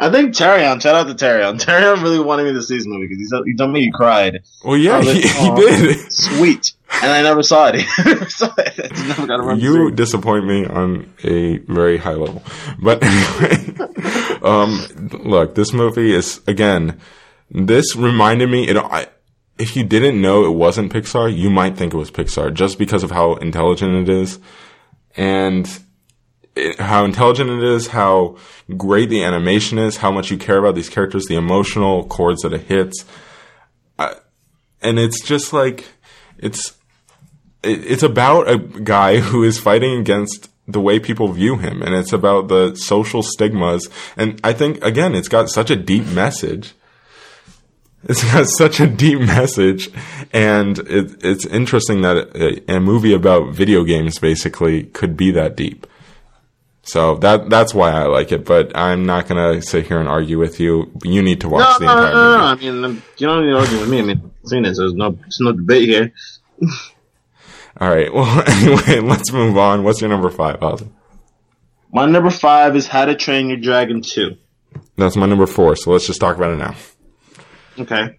I think Tarion. Shout out to Tarion. Tarion really wanted me to see this movie because he, told- he told me he cried. Well, yeah, was he, he "Aw, did. Sweet, and I never saw it. Never saw it. I just never got around You disappoint me on a very high level. But anyway, um, look, this movie is again. This reminded me. It, I, if you didn't know it wasn't Pixar, you might think it was Pixar just because of how intelligent it is, and it, how intelligent it is, how great the animation is, how much you care about these characters, the emotional chords that it hits, I, and it's just like it's it, it's about a guy who is fighting against the way people view him and it's about the social stigmas. And i think again it's got such a deep message. It's got such a deep message and it, it's interesting that a, a movie about video games basically could be that deep so that that's why i like it but i'm not gonna sit here and argue with you you need to watch No, the no, no, entire no, movie no. I mean, you don't need to argue with me. I mean, I've seen it, so there's no, there's no debate here. all right well anyway let's move on what's your number five Ozzy? My number five is How to Train Your Dragon 2. that's my number four so let's just talk about it now Okay.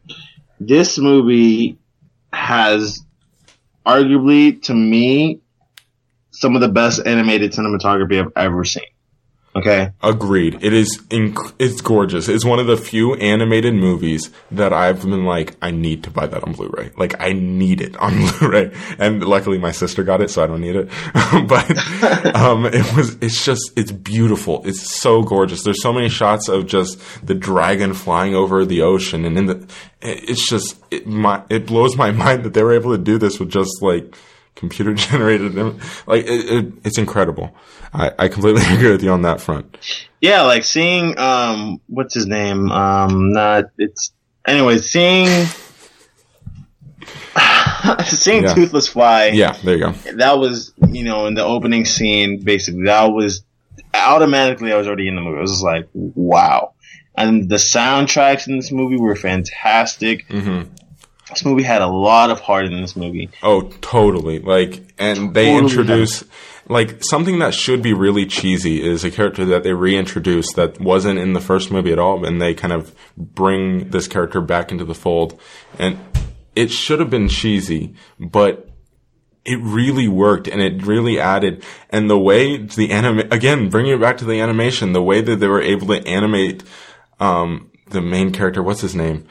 This movie has arguably, to me, some of the best animated cinematography I've ever seen. Okay. Agreed. It is. Inc- it's gorgeous. It's one of the few animated movies that I've been like, I need to buy that on Blu-ray. Like, I need it on Blu-ray. And luckily, my sister got it, so I don't need it. but um, it was. It's just. It's beautiful. It's so gorgeous. There's so many shots of just the dragon flying over the ocean, and in the. It's just. It, my, it blows my mind that they were able to do this with just like computer generated. Like, it, it, it's incredible. I, I completely agree with you on that front. Yeah, like seeing, um, what's his name? Um, not, it's, anyway, seeing, seeing Yeah. Toothless Fly. Yeah, there you go. that was you know in the opening scene basically that was automatically i was already in the movie i was just like wow and the soundtracks in this movie were fantastic hmm this movie had a lot of heart in this movie Oh, totally. Like, and they Totally introduce like something that should be really cheesy is a character that they reintroduce that wasn't in the first movie at all, and they kind of bring this character back into the fold. And it should have been cheesy, but it really worked and it really added. And the way the anime, again, bringing it back to the animation, the way that they were able to animate, um, the main character, what's his name?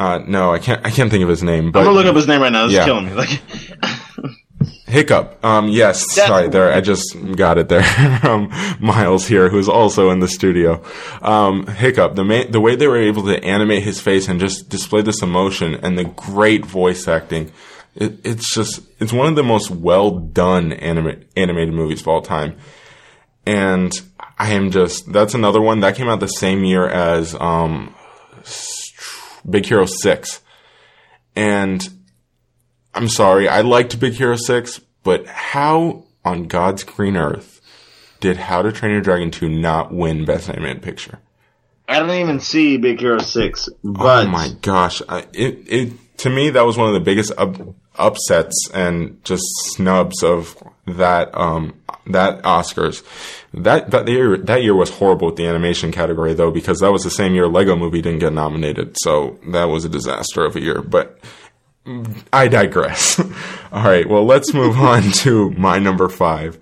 Uh, no, I can't, I can't think of his name, but I'm gonna look up his name right now. It's Yeah. killing me. Like, Hiccup. Um, yes, That- sorry, there, I just got it there. um, Miles here, who's also in the studio. Um, Hiccup, the ma- the way they were able to animate his face and just display this emotion and the great voice acting, it, it's just, it's one of the most well done anima- animated movies of all time. And I am just, that's another one that came out the same year as, um, Big Hero 6. And I'm sorry, I liked Big Hero 6, but how on God's green earth did How to Train Your Dragon 2 not win Best Animated Picture? I don't even see Big Hero Six, oh but oh my gosh. I, it, it, to me, that was one of the biggest up, upsets and just snubs of that, um, that Oscars. That, that year, that year was horrible with the animation category though, because that was the same year Lego Movie didn't get nominated. So that was a disaster of a year, but I digress. All right. Well, let's move on to my number five,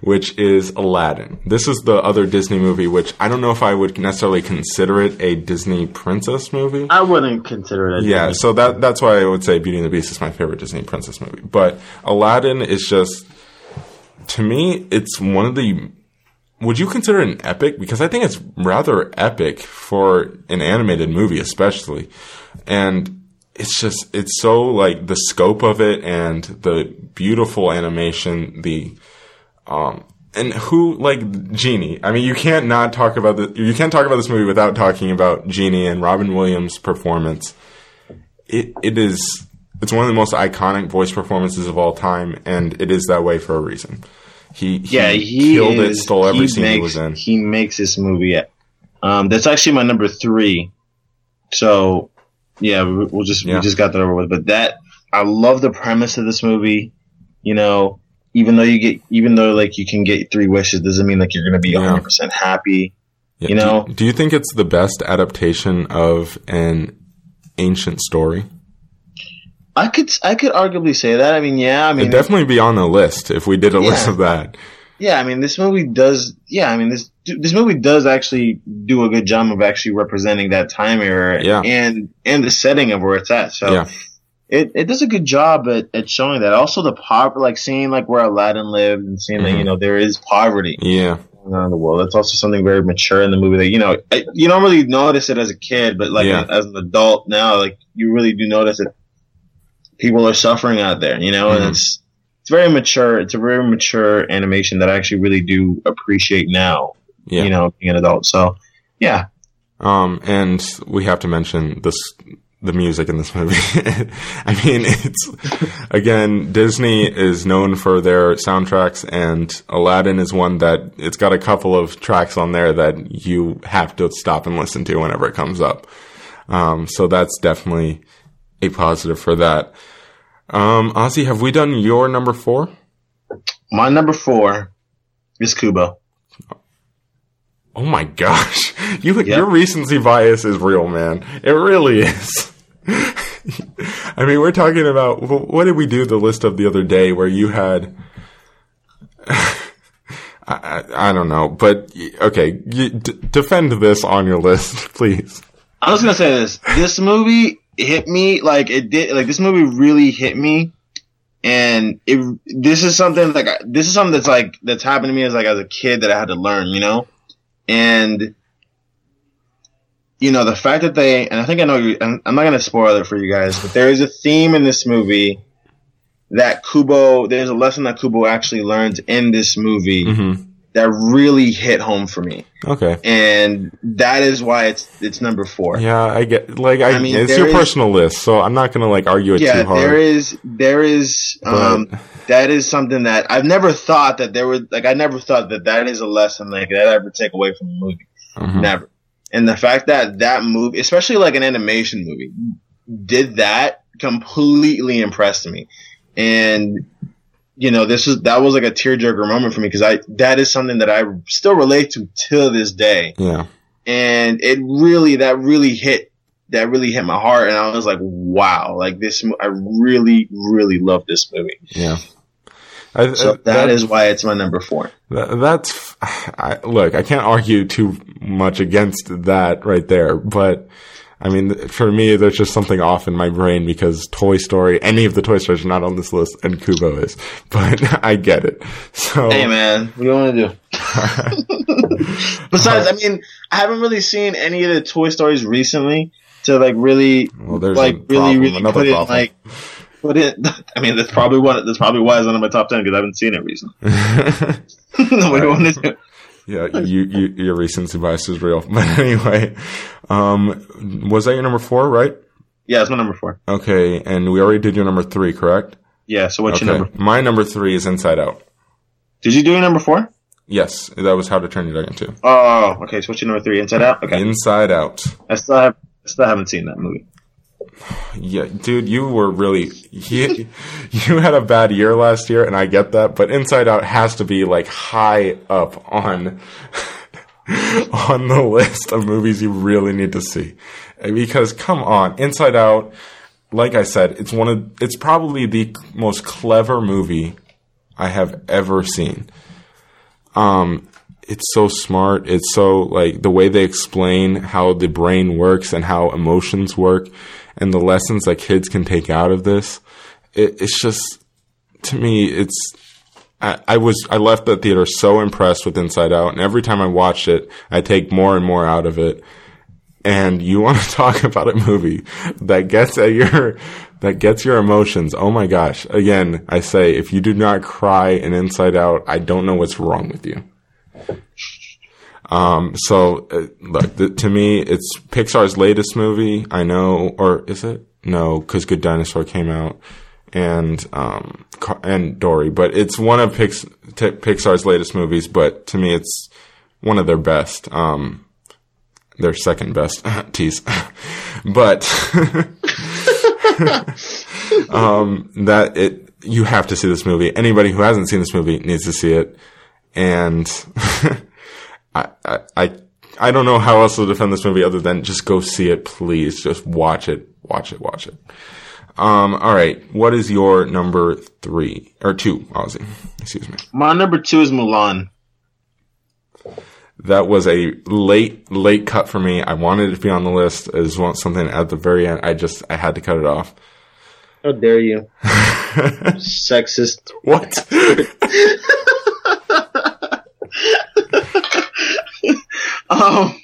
which is Aladdin. This is the other Disney movie, which I don't know if I would necessarily consider it a Disney princess movie. I wouldn't consider it. a Yeah, Disney. so that that's why I would say Beauty and the Beast is my favorite Disney princess movie. But Aladdin is just to me, it's one of the would you consider it an epic? Because I think it's rather epic for an animated movie, especially. And it's just it's so like the scope of it and the beautiful animation, the um and who like Genie? I mean, you can't not talk about the you can't talk about this movie without talking about Genie and Robin Williams' performance. It it is it's one of the most iconic voice performances of all time, and it is that way for a reason. He, he yeah, he killed it, is- stole every he scene makes, he was in. He makes this movie. Um, that's actually my number three. So, yeah, we- we'll just Yeah. we just got that over with. But that I love the premise of this movie. You know, even though you get, even though like you can get three wishes, doesn't mean like you're gonna be Yeah. 100 percent happy. Yeah, you know- do, you think it's the best adaptation of an ancient story? I could I could arguably say that. I mean, yeah, I mean, It'd definitely be on the list if we did a list of that. Yeah, I mean, this movie does. Yeah, I mean, this this movie does actually do a good job of actually representing that time era, Yeah. and and the setting of where it's at. So Yeah. It, it does a good job at, at showing that. Also, the poverty, like seeing like where Aladdin lived and seeing that Mhm. you know there is poverty Yeah, going on in the world. That's also something very mature in the movie. That you know I, you don't really notice it as a kid, but like Yeah. as an adult now, like you really do notice that people are suffering out there. You know, Mhm. and it's it's very mature. It's a very mature animation that I actually really do appreciate now. yeah. You know, being an adult. So yeah, Um, and we have to mention this, the music in this movie. I mean, it's, again, Disney is known for their soundtracks and Aladdin is one that it's got a couple of tracks on there that you have to stop and listen to whenever it comes up. Um, so that's definitely a positive for that. Um, Ozzy, have we done your number four? my number four is Kubo. Oh my gosh. You, Yep. Your recency bias is real, man. It really is. I mean, we're talking about what did we do the list of the other day where you had. I, I, I don't know, but okay, you, d- defend this on your list, please. I was gonna say this. This movie hit me like it did. Like this movie really hit me, and it. This is something like this is something that's like that's happened to me as like as a kid that I had to learn. You know, and you know the fact that they and I think I know. You, I'm I'm not gonna spoil it for you guys, but there is a theme in this movie that Kubo. There's a lesson that Kubo actually learns in this movie hmm that really hit home for me, Okay. and that is why it's it's number four. Yeah, I get like I, I mean, it's your is- personal list, so I'm not gonna like argue it yeah, too hard. there is there is um But- that is something that I've never thought that there would like I never thought that that is a lesson like that I ever take away from a movie. Mhm. Never. And the fact that that movie, especially like an animation movie, did that completely impressed me. And you know, this is that was like a tearjerker moment for me because I that is something that I still relate to till this day Yeah. and it really that really hit that really hit my heart, and I was like, wow, like this, I really, really love this movie. Yeah. I, So I- that is why it's my number four. That, that's I, look. I can't argue too much against that right there, but I mean, for me, there's just something off in my brain because Toy Story, any of the Toy Stories are not on this list, and Kubo is. But I get it. So Hey man, what do you want to do? Besides, I mean, I haven't really seen any of the Toy Stories recently to like really, well, there's like really, problem, really another put it like put it. I mean, that's probably one. That's probably why it's one of my top ten because I haven't seen it recently. what do you want to do? Yeah, you, you, your recency bias is real. But anyway, um, was that your number four, right? Yeah, it's my number four. Okay, and we already did your number three, correct? Yeah. So what's okay, your number? my number three is Inside Out. Did you do your number four? Yes, that was How to Turn Your Dragon too. Oh, okay. So what's your number three? Inside Out. Okay. Inside Out. I still have. I still haven't seen that movie. Yeah, dude, you were really you, you had a bad year last year, and I get that. But Inside Out has to be like high up on on the list of movies you really need to see, because come on, Inside Out. Like I said, it's one of it's probably the most clever movie I have ever seen. Um, it's so smart. It's so like the way they explain how the brain works and how emotions work and the lessons that kids can take out of this. It, it's just, to me, it's, I, was, I left the theater so impressed with Inside Out and every time I watched it, I take more and more out of it. And you want to talk about a movie that gets at your, that gets your emotions. Oh my gosh. Again, I say, if you do not cry in Inside Out, I don't know what's wrong with you. Um, so uh, look, to me, it's Pixar's latest movie. I know, or is it? No, because Good Dinosaur came out, and um, and Dory. But it's one of Pix- t- Pixar's latest movies. But to me, it's one of their best. Um, their second best tease, but um, that it you have to see this movie. Anybody who hasn't seen this movie needs to see it, and I, I I I don't know how else to defend this movie other than just go see it, please. Just watch it, watch it, watch it. Um, all right, what is your number three or two, Ozzy? Excuse me. My number two is Mulan. That was a late, late cut for me. I wanted it to be on the list as one, something at the very end. I just, I had to cut it off. How dare you, sexist? What? Um,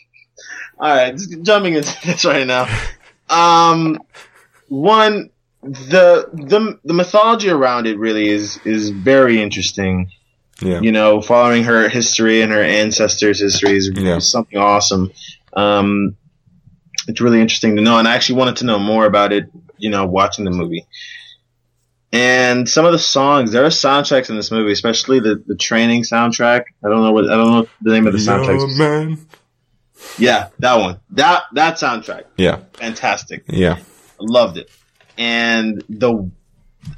all right, just jumping into this right now. Um, one, the the the mythology around it really is is very interesting. yeah. You know, following her history and her ancestors' history is Yeah. something awesome. Um, it's really interesting to know, and I actually wanted to know more about it. You know, watching the movie. And some of the songs, there are soundtracks in this movie, especially the, the training soundtrack. I don't know what I don't know the name of the soundtrack. Man. Yeah, that one. That that soundtrack. Yeah. Fantastic. Yeah. Loved it. And the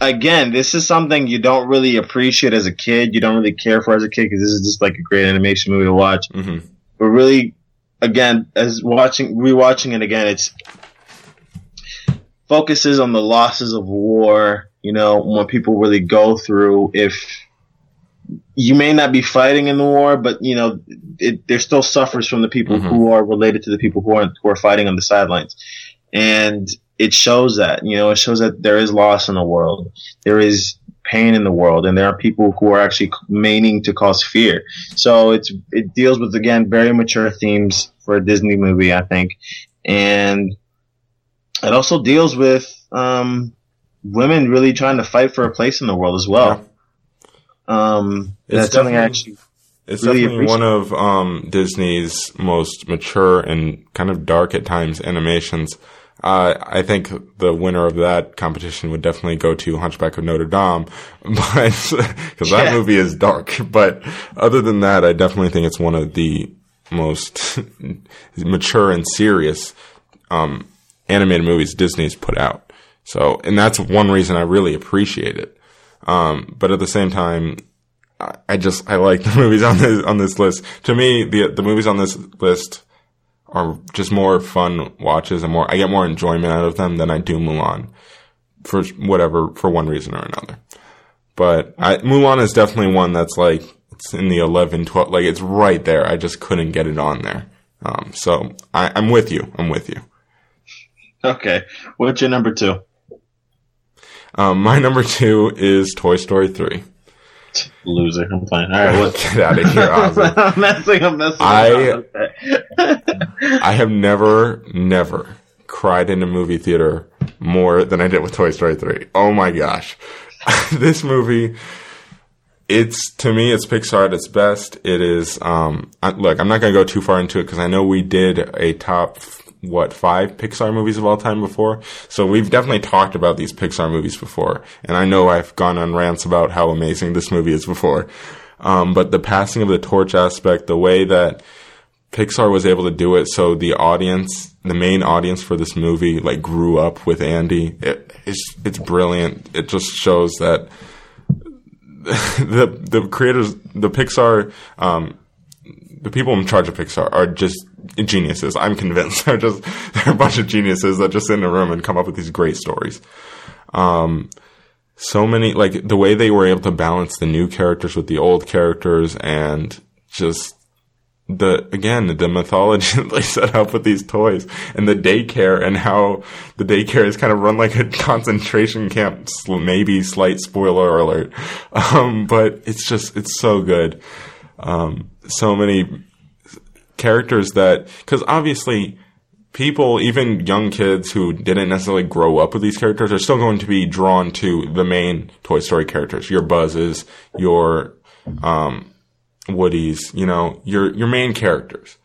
again, this is something you don't really appreciate as a kid. You don't really care for as a kid because this is just like a great animation movie to watch. hmm But really, again, as watching rewatching it again, it's focuses on the losses of war. You know, when people really go through if you may not be fighting in the war, but you know, it, there still suffers from the people Mhm. who are related to the people who are who are fighting on the sidelines, and it shows that you know it shows that there is loss in the world, there is pain in the world, and there are people who are actually meaning to cause fear. So it's it deals with again very mature themes for a Disney movie, I think, and it also deals with um, women really trying to fight for a place in the world as well. Um, It's that's something I definitely- actually It's Really definitely one of um, Disney's most mature and kind of dark at times animations. Uh, I think the winner of that competition would definitely go to Hunchback of Notre Dame, but because that Yeah. movie is dark. But other than that, I definitely think it's one of the most mature and serious um, animated movies Disney's put out. So, and that's one reason I really appreciate it. Um, but at the same time, I- I just I like the movies on this on this list. To me, the the movies on this list are just more fun watches and more I get more enjoyment out of them than I do Mulan for whatever for one reason or another. But I, Mulan is definitely one that's like it's in the 11, 12, like it's right there. I just couldn't get it on there. Um, so I, I'm with you. I'm with you. Okay. What's your number two? Um, my number two is Toy Story 3. Loser. I'm fine. All right. What? Get out of here, Ozzy. I'm messing. I'm messing. I- I have never, never cried in a movie theater more than I did with Toy Story 3. Oh my gosh. this movie, it's, to me, it's Pixar at its best. It is, um, I, look, I'm not going to go too far into it because I know we did a top, what, five Pixar movies of all time before. So we've definitely talked about these Pixar movies before. And I know I've gone on rants about how amazing this movie is before. Um, but the passing of the torch aspect, the way that Pixar was able to do it so the audience, the main audience for this movie, like grew up with Andy. It, it's it's brilliant. It just shows that the the creators, the Pixar, um, the people in charge of Pixar are just geniuses. I'm convinced they're just they're a bunch of geniuses that just sit in a room and come up with these great stories. Um, so many like the way they were able to balance the new characters with the old characters and just the again the mythology that they set up with these toys and the daycare and how the daycare is kind of run like a concentration camp maybe slight spoiler alert um, but it's just it's so good um, so many characters that because obviously people even young kids who didn't necessarily grow up with these characters are still going to be drawn to the main toy story characters your buzzes your um, Woody's, you know, your your main characters.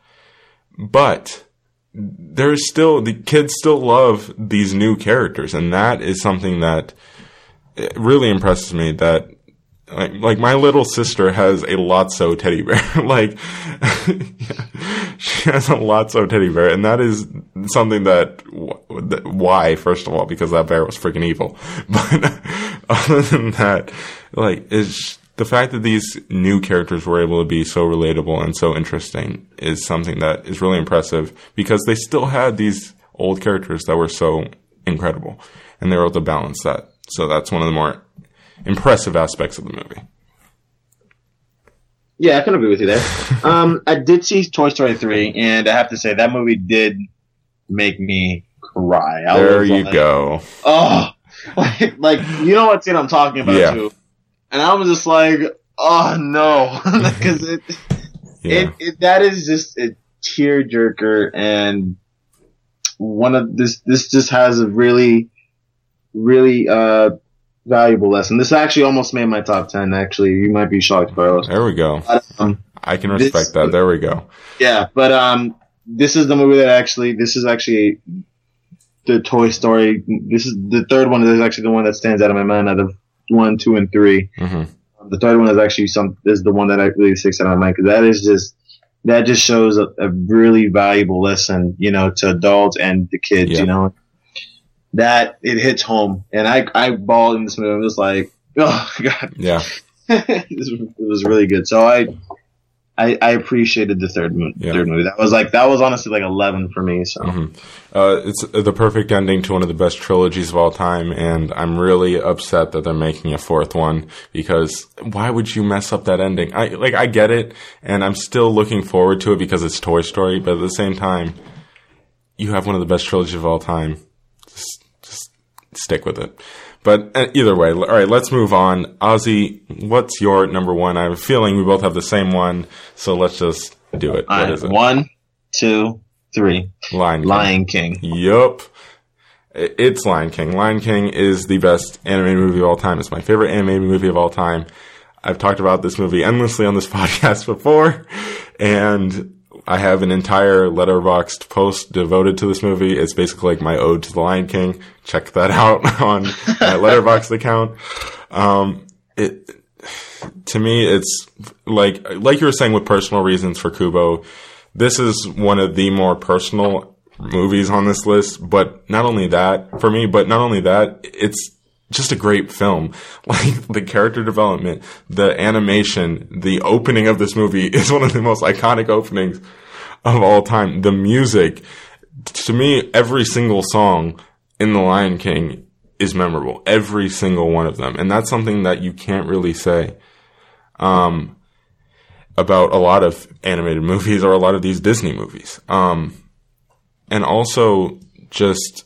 But there's still the kids still love these new characters, and that is something that really impresses me. That like, like my little sister has a Lotso teddy bear. like she has a Lotso teddy bear, and that is something that that- why first of all because that bear was freaking evil. But other than that, like is the fact that these new characters were able to be so relatable and so interesting is something that is really impressive because they still had these old characters that were so incredible, and they were able to balance that. So that's one of the more impressive aspects of the movie. Yeah, I can agree with you there. um, I did see Toy Story three, and I have to say that movie did make me cry. I There you like, go. Oh, like, like you know what scene I'm talking about Yeah. too. And I was just like, oh no, because it, Yeah. it, it that is just a tearjerker, and one of this this just has a really, really uh valuable lesson. This actually almost made my top ten. Actually, you might be shocked, Carlos. there we go. But, um, I can This- respect that. There we go. Yeah, but um, this is the movie that actually this is actually the Toy Story. This is the third one. Is actually the one that stands out of my mind out of one, two, and three. hmm The third one is actually some is the one that I really sticks out of my mind because that is just that just shows a, a really valuable lesson, you know, to adults and the kids. Yeah. You know, that it hits home, and I I bawled in this movie. I'm just like, oh god, Yeah. it, was, really good. So I, I, I appreciated the third movie. Yeah. Third movie. That was like that was honestly like eleven for me. So hmm Uh, it's the perfect ending to one of the best trilogies of all time, and I'm really upset that they're making a fourth one because why would you mess up that ending? I like I get it, and I'm still looking forward to it because it's Toy Story, but at the same time, you have one of the best trilogies of all time. Stick with it. But uh, either way, all right, let's move on. Ozzy, what's your number one? I have a feeling we both have the same one, so let's just do it. All What is it? one, two, three. Lion King. Lion King. Yup. It's Lion King. Lion King is the best animated movie of all time. It's my favorite animated movie of all time. I've talked about this movie endlessly on this podcast before, and I have an entire Letterboxd post devoted to this movie. It's basically like my ode to the Lion King. Check that out on my letterboxd account. Um, it, to me, it's like, like you were saying with personal reasons for Kubo, this is one of the more personal movies on this list. But not only that, for me, but not only that, it's just a great film. Like the character development, the animation, the opening of this movie is one of the most iconic openings of all time. The music, to me, every single song in The Lion King is memorable. Every single one of them. And that's something that you can't really say, um, about a lot of animated movies or a lot of these Disney movies. Um, and also just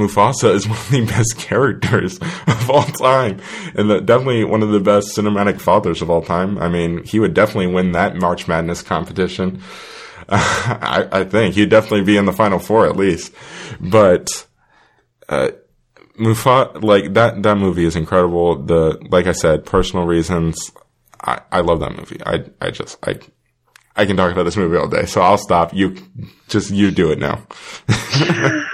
Mufasa is one of the best characters of all time, and the, definitely one of the best cinematic fathers of all time. I mean, he would definitely win that March Madness competition. I, I, think he'd definitely be in the final four at least. But uh, Mufasa, like that, that movie is incredible. The like I said, personal reasons. I, I love that movie. I I just I I can talk about this movie all day, so I'll stop. You just you do it now.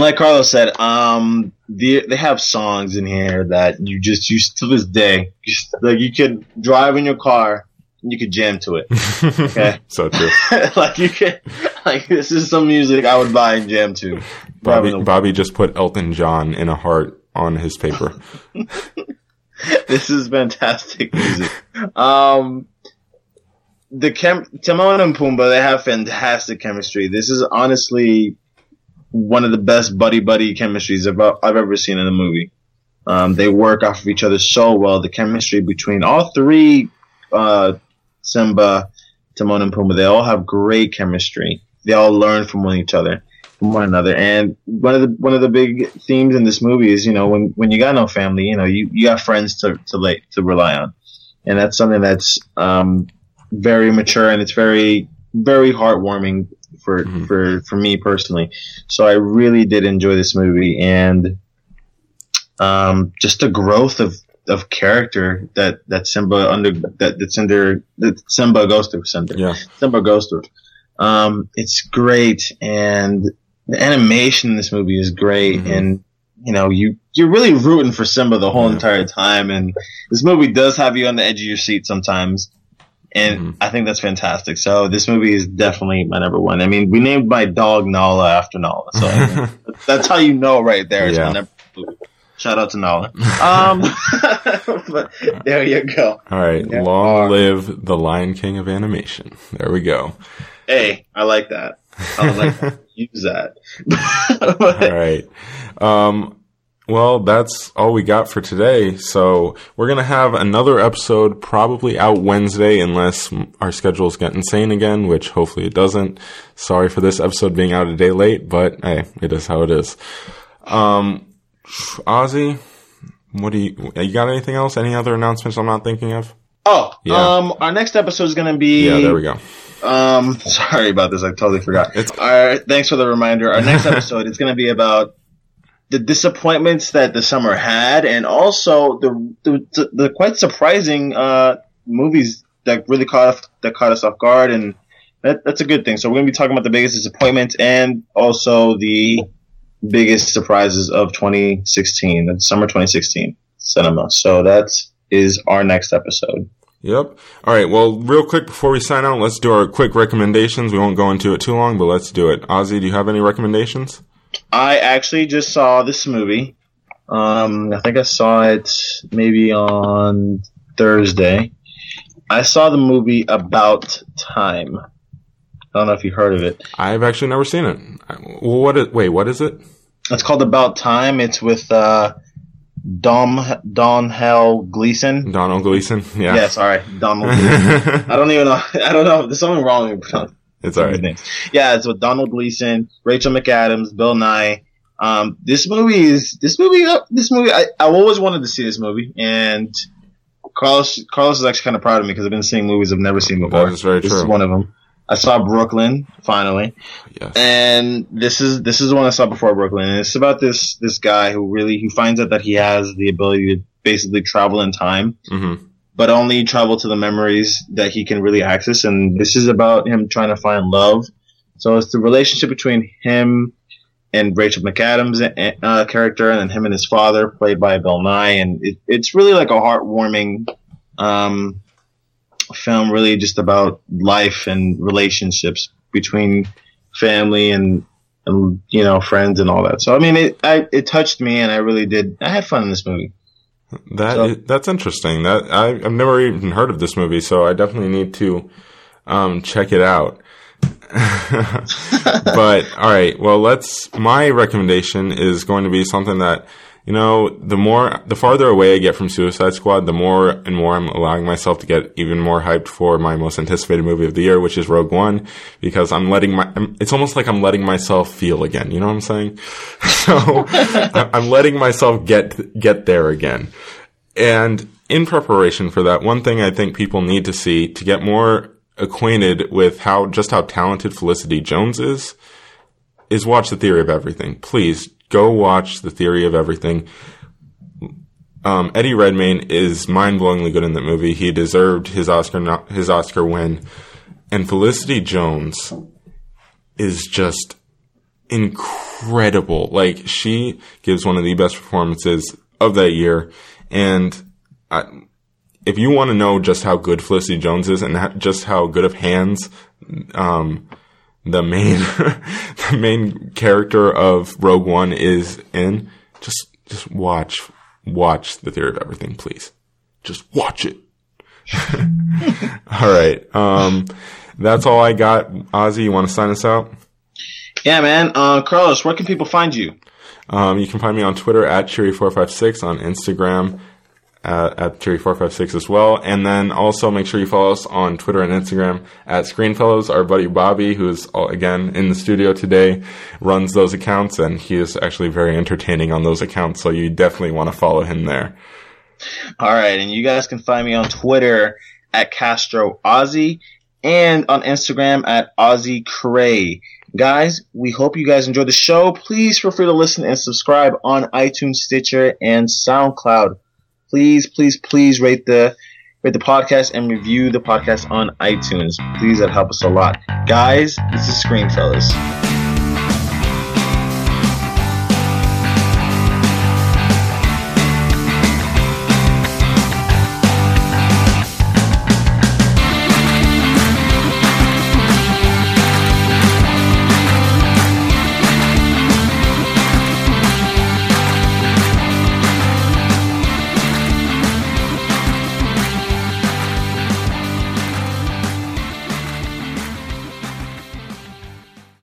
like Carlos said, um, the, they have songs in here that you just use to this day. Just, like you could drive in your car and you could jam to it. Okay, so true. like you could, like this is some music I would buy and jam to. Bobby, Bobby just put Elton John in a heart on his paper. this is fantastic music. Um, the chem- Timon and Pumbaa, they have fantastic chemistry. This is honestly one of the best buddy buddy chemistries I've, I've ever seen in a movie. Um, they work off of each other so well. The chemistry between all three, uh, Simba, Timon, and Pumbaa, they all have great chemistry. They all learn from one each other, from one another. And one of the one of the big themes in this movie is, you know, when when you got no family, you know, you, you got friends to to lay, to rely on, and that's something that's um, very mature and it's very very heartwarming for mm-hmm. for for me personally. So I really did enjoy this movie and um, just the growth of of character that that Simba under that that's under that Simba goes through. Simba, yeah. Simba goes through. Um, it's great, and the animation in this movie is great, mm-hmm. and you know you you're really rooting for Simba the whole yeah. entire time, and this movie does have you on the edge of your seat sometimes and mm-hmm. I think that's fantastic. So this movie is definitely my number one. I mean, we named my dog Nala after Nala, so I mean, that's how you know right there. It's yeah. my number two. Shout out to Nala. Um, but there you go. All right, yeah. long live the Lion King of animation. There we go. Hey, I like that. I like that. Use that. All right. Um, well, that's all we got for today. So we're going to have another episode probably out Wednesday unless our schedules get insane again, which hopefully it doesn't. Sorry for this episode being out a day late, but hey, it is how it is. Um, Ozzy, what do you, you got anything else? Any other announcements I'm not thinking of? Oh, yeah. um, our next episode is going to be. Yeah, there we go. Um, sorry about this. I totally forgot. It's, all right. Thanks for the reminder. Our next episode is going to be about the disappointments that the summer had, and also the the, the quite surprising uh, movies that really caught that caught us off guard, and that, that's a good thing. So we're gonna be talking about the biggest disappointments and also the biggest surprises of 2016, the summer 2016 cinema. So that is our next episode. Yep. All right. Well, real quick before we sign out, let's do our quick recommendations. We won't go into it too long, but let's do it. Ozzy, do you have any recommendations? I actually just saw this movie. Um, I think I saw it maybe on Thursday. I saw the movie About Time. I don't know if you heard of it. I've actually never seen it. What is, wait, what is it? It's called About Time. It's with uh, Dom Don Hell Gleeson. Domhnall Gleeson. Yeah. Yeah. Sorry, Donald. I don't even know. I don't know. There's something wrong with it's all right. Yeah, it's with Domhnall Gleeson, Rachel McAdams, Bill Nighy. Um, this movie is this movie. Uh, this movie, I, I always wanted to see this movie, and Carlos Carlos is actually kind of proud of me because I've been seeing movies I've never seen before. That's very this true. is one of them. I saw Brooklyn finally, yes. and this is this is the one I saw before Brooklyn. And it's about this this guy who really he finds out that he has the ability to basically travel in time. Mm-hmm but only travel to the memories that he can really access. And this is about him trying to find love. So it's the relationship between him and Rachel McAdams' uh, character, and then him and his father, played by Bill Nighy. And it, it's really like a heartwarming um, film, really just about life and relationships between family and, and you know friends and all that. So I mean, it I, it touched me, and I really did. I had fun in this movie. That so, is, that's interesting. That I, have never even heard of this movie, so I definitely need to um, check it out. but all right, well, let's. My recommendation is going to be something that you know, the more, the farther away I get from Suicide Squad, the more and more I'm allowing myself to get even more hyped for my most anticipated movie of the year, which is Rogue One, because I'm letting my, it's almost like I'm letting myself feel again. You know what I'm saying? So I'm letting myself get, get there again. And in preparation for that, one thing I think people need to see to get more acquainted with how, just how talented Felicity Jones is, is watch The Theory of Everything. Please go watch The Theory of Everything. Um, Eddie Redmayne is mind-blowingly good in that movie. He deserved his Oscar his Oscar win, and Felicity Jones is just incredible. Like she gives one of the best performances of that year, and I, if you want to know just how good Felicity Jones is and just how good of hands um, the main the main character of Rogue One is in, just just watch watch the Theory of Everything, please. Just watch it. all right. Um, that's all I got. Ozzy, you want to sign us out? Yeah, man. Uh, Carlos, where can people find you? Um, you can find me on Twitter at Cheery456, on Instagram uh, at Cherry456 as well. And then also make sure you follow us on Twitter and Instagram at Screenfellas. Our buddy Bobby, who's uh, again in the studio today, runs those accounts and he is actually very entertaining on those accounts. So you definitely want to follow him there. All right. And you guys can find me on Twitter at Castro Ozzy and on Instagram at Ozzy Cray. Guys, we hope you guys enjoyed the show. Please feel free to listen and subscribe on iTunes, Stitcher, and SoundCloud please, please, please rate the rate the podcast and review the podcast on iTunes. Please, that help us a lot. Guys, this is Screenfellas.